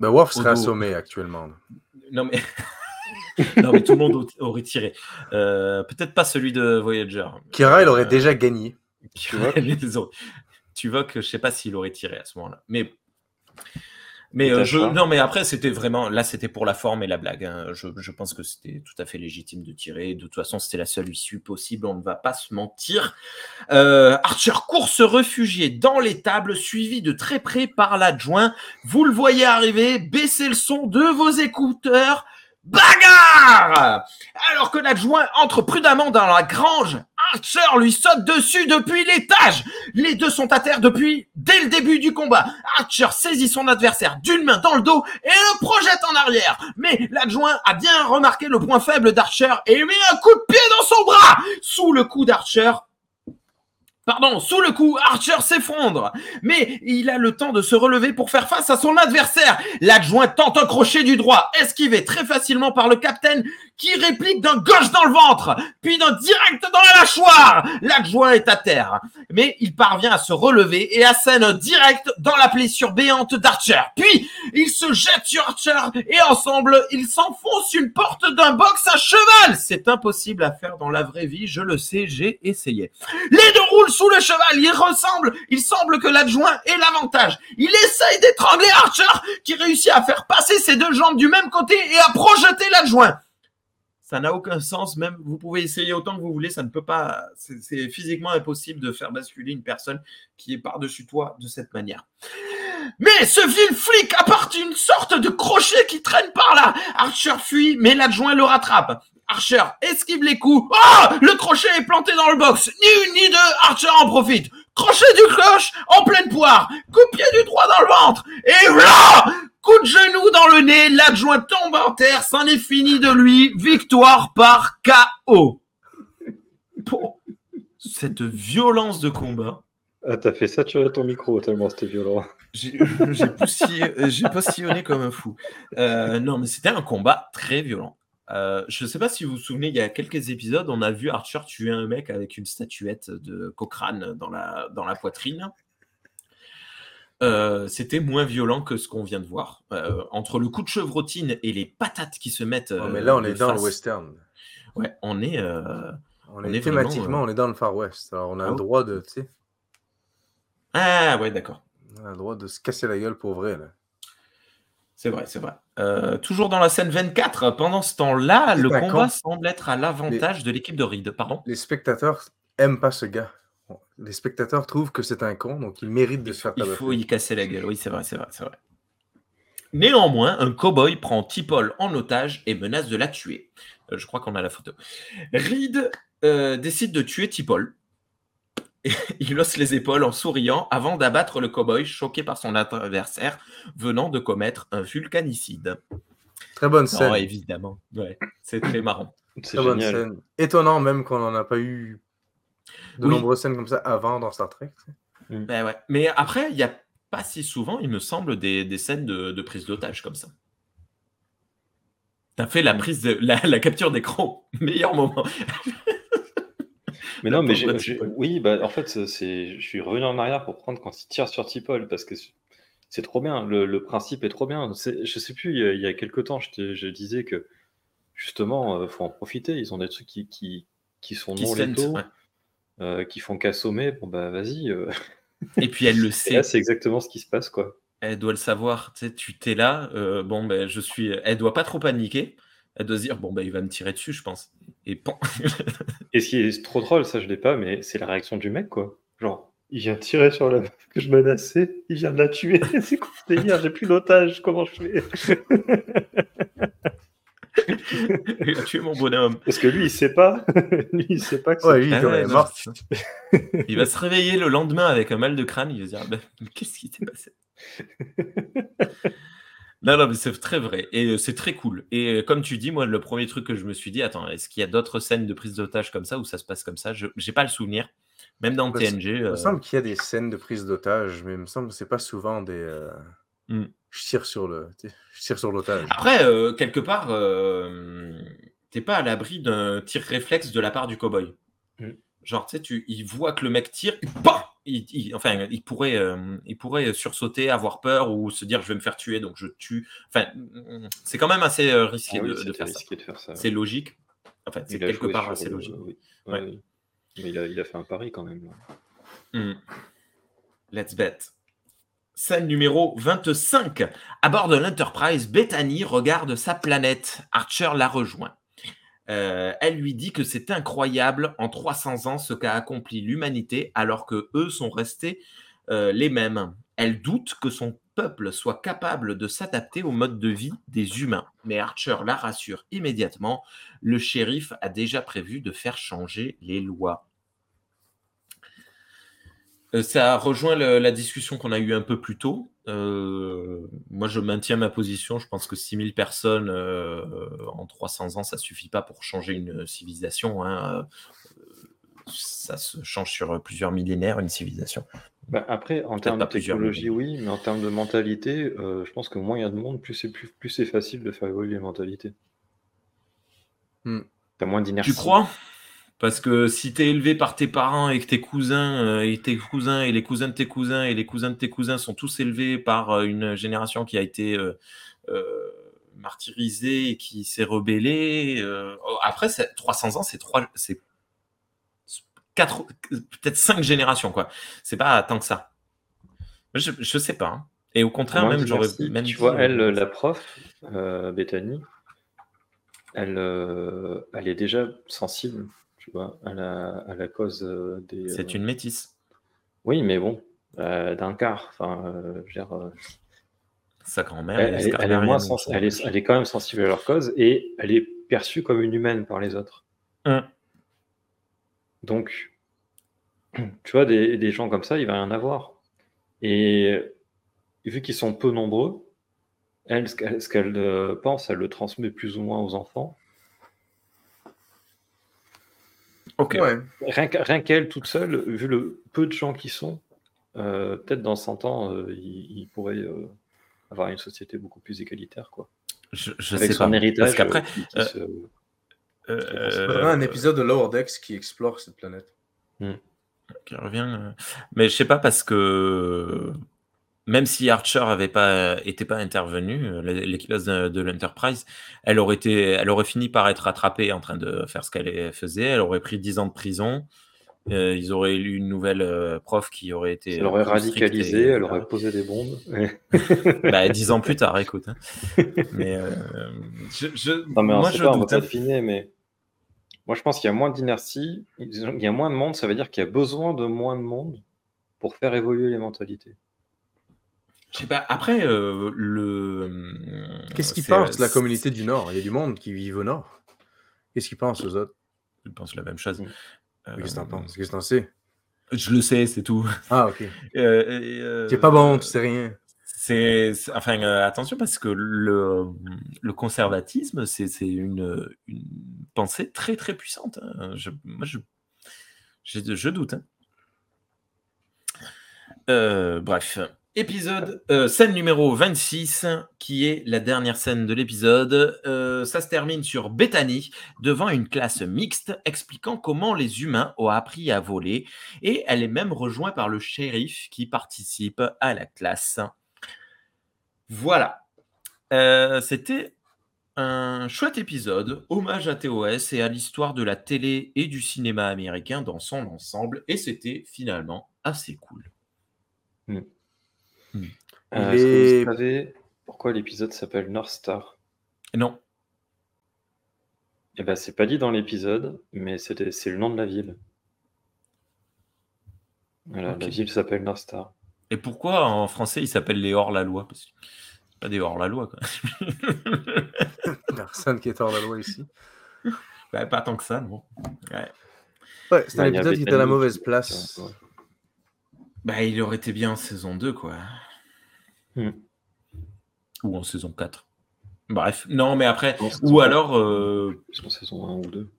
Ben, Worf serait assommé actuellement. Non, mais. non, mais tout le monde aurait tiré. Peut-être pas celui de Voyager. Kira, il aurait déjà gagné. Tu vois, que je sais pas s'il aurait tiré à ce moment-là. Mais, mais euh, je, non, mais après, c'était vraiment. Là, c'était pour la forme et la blague. Hein. Je, pense que c'était tout à fait légitime de tirer. De toute façon, c'était la seule issue possible. On ne va pas se mentir. Euh, Archer court se réfugier dans l'étable, suivi de très près par l'adjoint. Vous le voyez arriver. Baissez le son de vos écouteurs. Bagarre Alors que l'adjoint entre prudemment dans la grange, Archer lui saute dessus depuis l'étage. Les deux sont à terre depuis dès le début du combat. Archer saisit son adversaire d'une main dans le dos et le projette en arrière. Mais l'adjoint a bien remarqué le point faible d'Archer et met un coup de pied dans son bras. Sous le coup d'Archer, Pardon, sous le coup, Archer s'effondre, mais il a le temps de se relever pour faire face à son adversaire. L'adjoint tente un crochet du droit, esquivé très facilement par le capitaine qui réplique d'un gauche dans le ventre, puis d'un direct dans la mâchoire. L'adjoint est à terre, mais il parvient à se relever et assène un direct dans la blessure béante d'Archer. Puis, il se jette sur Archer et ensemble, ils s'enfoncent une porte d'un box à cheval. C'est impossible à faire dans la vraie vie, je le sais, j'ai essayé. Les deux roulent sous le cheval. Il ressemble, il semble que l'adjoint ait l'avantage. Il essaye d'étrangler Archer, qui réussit à faire passer ses deux jambes du même côté et à projeter l'adjoint. Ça n'a aucun sens, même vous pouvez essayer autant que vous voulez, ça ne peut pas, c'est physiquement impossible de faire basculer une personne qui est par-dessus toi de cette manière. Mais ce vil flic apporte une sorte de crochet qui traîne par là. Archer fuit, mais l'adjoint le rattrape. Archer esquive les coups. Oh Le crochet est planté dans le box. Ni une ni deux, Archer en profite. Crochet du cloche en pleine poire. Coup de pied du droit dans le ventre. Et voilà Coup de genou dans le nez, l'adjoint tombe en terre, c'en est fini de lui. Victoire par KO. Pour cette violence de combat. Ah, t'as fait saturer ton micro tellement c'était violent. J'ai postillonné comme un fou. Euh, non, mais c'était un combat très violent. Euh, je ne sais pas si vous vous souvenez, il y a quelques épisodes, on a vu Archer tuer un mec avec une statuette de Cochrane dans la, dans la poitrine. Euh, c'était moins violent que ce qu'on vient de voir. Euh, entre le coup de chevrotine et les patates qui se mettent. mais là, on est dans le western. Ouais, on est. on, est, thématiquement, on est dans le Far West. Alors, on a le ah droit de. Ah, ouais, d'accord. On a le droit de se casser la gueule pour vrai, là. C'est vrai, c'est vrai. Euh, toujours dans la scène 24, pendant ce temps-là, le combat semble être à l'avantage de l'équipe de Reed. Pardon? Les spectateurs aiment pas ce gars. Les spectateurs trouvent que c'est un con, donc il mérite de se faire Il faut y casser la gueule. Oui, c'est vrai, c'est vrai, c'est vrai. Néanmoins, un cow-boy prend Tipol en otage et menace de la tuer. Euh, je crois qu'on a la photo. Reed euh, décide de tuer Tipol. Il hausse les épaules en souriant avant d'abattre le cow-boy choqué par son adversaire venant de commettre un vulcanicide. Très bonne Non, scène. évidemment. Ouais, c'est très marrant. C'est Très bonne scène. Étonnant même qu'on n'en a pas eu de Oui. nombreuses scènes comme ça avant dans Star Trek. sais. Ben ouais. Mais après, il n'y a pas si souvent, il me semble, des, des scènes de, de prise d'otage comme ça. T'as fait la prise de la, la capture d'écran meilleur moment. Mais non, mais oui, bah, en fait, c'est- je suis revenu en arrière pour prendre quand il tire sur Tipol parce que c'est trop bien. Le, le principe est trop bien. C'est- Je sais plus, il y a, il y a quelques temps, je, te- je disais que justement, euh, faut en profiter. Ils ont des trucs qui, qui, qui sont Qui non ouais. euh, qui font qu'assommer. Bon, bah, vas-y. euh. Et puis elle le Et sait. là, c'est exactement ce qui se passe, quoi. Elle doit le savoir. Tu sais, tu t'es là. euh, bon, ben, je suis. Elle doit pas trop paniquer. Elle doit se dire bon, ben, il va me tirer dessus, je pense. Et pan. Et ce qui est trop drôle, ça, je l'ai pas, mais c'est la réaction du mec, quoi. Genre, il vient tirer sur la meuf que je menaçais, il vient de la tuer. c'est quoi ce délire? J'ai plus d'otage, comment je fais? Il a tué mon bonhomme. Parce que lui, il sait pas. lui, il sait pas que Ouais, c'est- lui, Ah ouais, mort. Il va se réveiller le lendemain avec un mal de crâne. Il va se dire Ben, qu'est-ce qui s'est passé? Non, non, mais c'est très vrai. Et euh, c'est très cool. Et euh, comme tu dis, moi, le premier truc que je me suis dit, attends, est-ce qu'il y a d'autres scènes de prise d'otage comme ça où ça se passe comme ça? Je n'ai pas le souvenir. Même dans Bah, TNG. Il euh, me semble qu'il y a des scènes de prise d'otage, mais il me semble que c'est pas souvent des. euh, Hmm. Je tire sur le. tu sais, Je tire sur l'otage. Après, euh, quelque part, euh, t'es pas à l'abri d'un tir réflexe de la part du cowboy. Mm. Genre, tu sais, tu, il voit que le mec tire, il, pam il, il- enfin, il pourrait, euh, il pourrait sursauter, avoir peur ou se dire je vais me faire tuer, donc je tue. Enfin, c'est quand même assez euh, risqué Ah oui, de, de c'était faire ça. risqué de faire ça. C'est logique. Enfin, c'est quelque part assez le- logique. oui. Ouais. Ouais. Mais il a, il a fait un pari quand même. là. Hmm. Let's bet. Scène numéro 25. À bord de l'Enterprise, Bethany regarde sa planète. Archer la rejoint. Euh, elle lui dit que c'est incroyable en 300 ans ce qu'a accompli l'humanité alors que eux sont restés euh, les mêmes. Elle doute que son peuple soit capable de s'adapter au mode de vie des humains. Mais Archer la rassure immédiatement. Le shérif a déjà prévu de faire changer les lois. Euh, Ça rejoint la discussion qu'on a eue un peu plus tôt. Euh, moi, je maintiens ma position. Je pense que 6000 personnes euh, en 300 ans, ça suffit pas pour changer une civilisation. hein. Ça se change sur plusieurs millénaires, une civilisation. Bah, après, en termes de technologie, oui, mais en termes de mentalité, euh, je pense que moins il y a de monde, plus c'est plus, plus c'est facile de faire évoluer les mentalités. Hmm. T'as moins d'inertie. Tu crois? Parce que si tu es élevé par tes parents et que tes cousins euh, et tes cousins et les cousins de tes cousins et les cousins de tes cousins sont tous élevés par euh, une génération qui a été euh, euh, martyrisée et qui s'est rebellée, euh, après c'est- 300 ans, c'est trois, c'est quatre, peut-être cinq générations quoi. C'est pas tant que ça. Je, je sais pas. hein. Et au contraire, même j'aurais même Tu vois, elle, la prof, Bethany, elle, elle est déjà sensible, tu vois, à la, à la cause euh, des. c'est euh, une métisse. Oui, mais bon, euh, d'un quart. Enfin, je veux dire, Sa grand-mère, elle, elle est elle est- elle est moins scarlarienne, sens- elle est, elle est quand même sensible à leur cause et elle est perçue comme une humaine par les autres. Hum. Donc, tu vois, des, des gens comme ça, il va y en avoir. Et vu qu'ils sont peu nombreux, elle, ce qu'elle pense, elle le transmet plus ou moins aux enfants. Ok. Ouais. Rien qu'elle toute seule, vu le peu de gens qui sont, euh, peut-être dans 100 ans, euh, il, il pourrait euh, avoir une société beaucoup plus égalitaire, quoi. Je, je Avec sais son pas. héritage. Parce qu'après, euh, euh, euh, vraiment un épisode de Lower Decks qui explore cette planète. qui revient. euh, Mais je sais pas parce que même si Archer avait pas était pas intervenu, euh, l'équipage de, de l'Enterprise, elle aurait été, elle aurait fini par être attrapée en train de faire ce qu'elle faisait. Elle aurait pris 10 ans de prison. Euh, ils auraient eu une nouvelle euh, prof qui aurait été. Elle aurait radicalisé, et- elle aurait posé des bombes. Bah, 10 ans plus tard, écoute. hein. Mais euh, je, je- Non, mais on moi sait je pas, on va doute. pas hein. deviner, mais Moi, je pense qu'il y a moins d'inertie, il y a moins de monde, ça veut dire qu'il y a besoin de moins de monde pour faire évoluer les mentalités. Je sais pas. Après, euh, le. Qu'est-ce qu'ils pensent, euh, la communauté du Nord? Il y a du monde qui vit au Nord. Qu'est-ce qu'ils pensent aux autres? Je pense la même chose. Euh, Qu'est-ce que t'en penses? Qu'est-ce que t'en sais? Je le sais, c'est tout. Ah, ok. Euh, euh, C'est pas bon, tu sais rien. C'est, enfin, euh, attention parce que le, le conservatisme, c'est, c'est une, une pensée très très puissante. hein. Je, moi, je, je, je doute. hein. Euh, bref, épisode, euh, scène numéro 26, qui est la dernière scène de l'épisode. Euh, ça se termine sur Bethany, devant une classe mixte, expliquant comment les humains ont appris à voler, et elle est même rejointe par le shérif qui participe à la classe. Voilà. Euh, C'était un chouette épisode, hommage à TOS et à l'histoire de la télé et du cinéma américain dans son ensemble, et c'était finalement assez cool. Euh, Est- que vous savez pourquoi l'épisode s'appelle North Star? Non, Eh ben, c'est pas dit dans l'épisode, mais c'était- c'est le nom de la ville. Voilà, la ville s'appelle North Star. et pourquoi en français il s'appelle les hors-la-loi? Parce que c'est pas des hors-la-loi, quoi. Personne qui est hors la loi ici. Bah, pas tant que ça, non. Ouais. Ouais, c'est un Bah, épisode qui était à la mauvaise place. ouais. Bah, il aurait été bien en saison 2, quoi. Hmm. Ou en saison 4. Bref, non, mais après, ou alors, euh, sont saison 1 ou 2.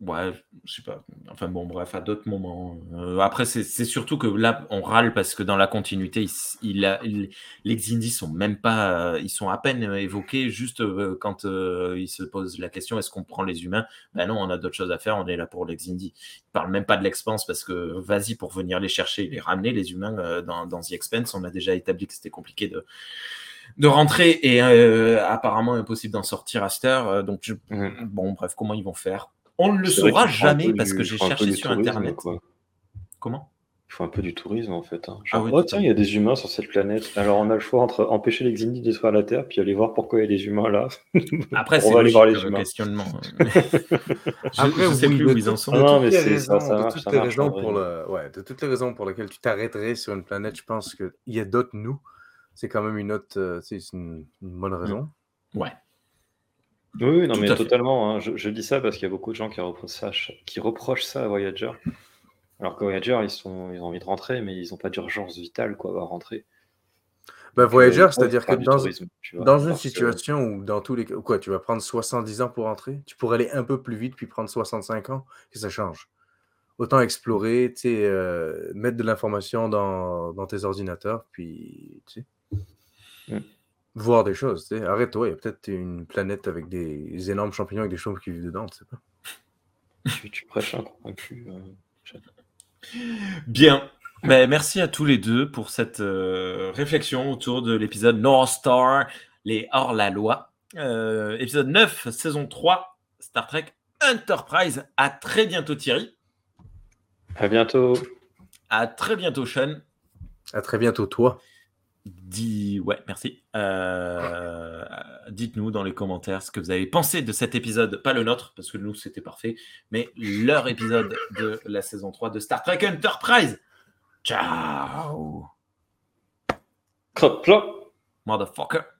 Ouais, je sais pas. Enfin bon, bref, à d'autres moments. Euh, après, c'est surtout que là, on râle parce que dans la continuité, il, il a- il- les Xindi sont même pas, euh, ils sont à peine évoqués, juste euh, quand euh, ils se posent la question est-ce qu'on prend les humains? Ben non, on a d'autres choses à faire, on est là pour les Xindi. Ils parlent même pas de l'expense parce que vas-y pour venir les chercher les ramener, les humains, euh, dans, dans The Expense. On a déjà établi que c'était compliqué de, de rentrer et euh, apparemment impossible d'en sortir à cette heure. euh, donc, je- Mhm. bon, bref, comment ils vont faire? On ne le saura jamais parce du- que j'ai cherché sur tourisme, Internet. quoi. Comment? Il faut un peu du tourisme en fait. hein. Ah oui, oh à tiens, il y a des humains sur cette planète. Alors on a le choix entre empêcher les Xindi de détruire la Terre, puis aller voir pourquoi il y a des humains là. Après, On c'est va aller voir les humains. questionnement. je, Après, je sais plus de où ils en sont. De non, toutes mais les c'est- ça- raisons- pour le, ouais, de toutes les raisons pour lesquelles tu t'arrêterais sur une planète, je pense qu'il y a d'autres nous. C'est quand même une autre, euh, c'est une, une bonne raison. Ouais. Oui, oui, non, Tout mais totalement. hein. Je, je dis ça parce qu'il y a beaucoup de gens qui reprochent ça, qui reprochent ça à Voyager. Alors que Voyager, ils, sont, ils ont envie de rentrer, mais ils n'ont pas d'urgence vitale quoi, à rentrer. Voyager, euh, ils c'est-à-dire que dans, tourisme, tu vois, dans une que- situation où, dans tous les cas, quoi, tu vas prendre 70 ans pour entrer, tu pourrais aller un peu plus vite puis prendre 65 ans, que ça change. Autant explorer, tu sais, euh, mettre de l'information dans, dans tes ordinateurs, puis, tu sais, Mm. Voir des choses, tu sais. Arrête-toi, il y a peut-être une planète avec des énormes champignons avec des chauves qui vivent dedans, tu sais pas. tu, tu prêches un convaincu. euh, Bien. Ben, merci à tous les deux pour cette euh, réflexion autour de l'épisode North Star, les hors-la-loi. Euh, épisode 9, saison 3, Star Trek Enterprise. À très bientôt Thierry. À bientôt. À très bientôt Sean. À très bientôt, toi. Dis... Ouais, merci. Euh, Dites-nous dans les commentaires ce que vous avez pensé de cet épisode, pas le nôtre, parce que nous c'était parfait, mais leur épisode de la saison 3 de Star Trek Enterprise. Ciao, motherfucker.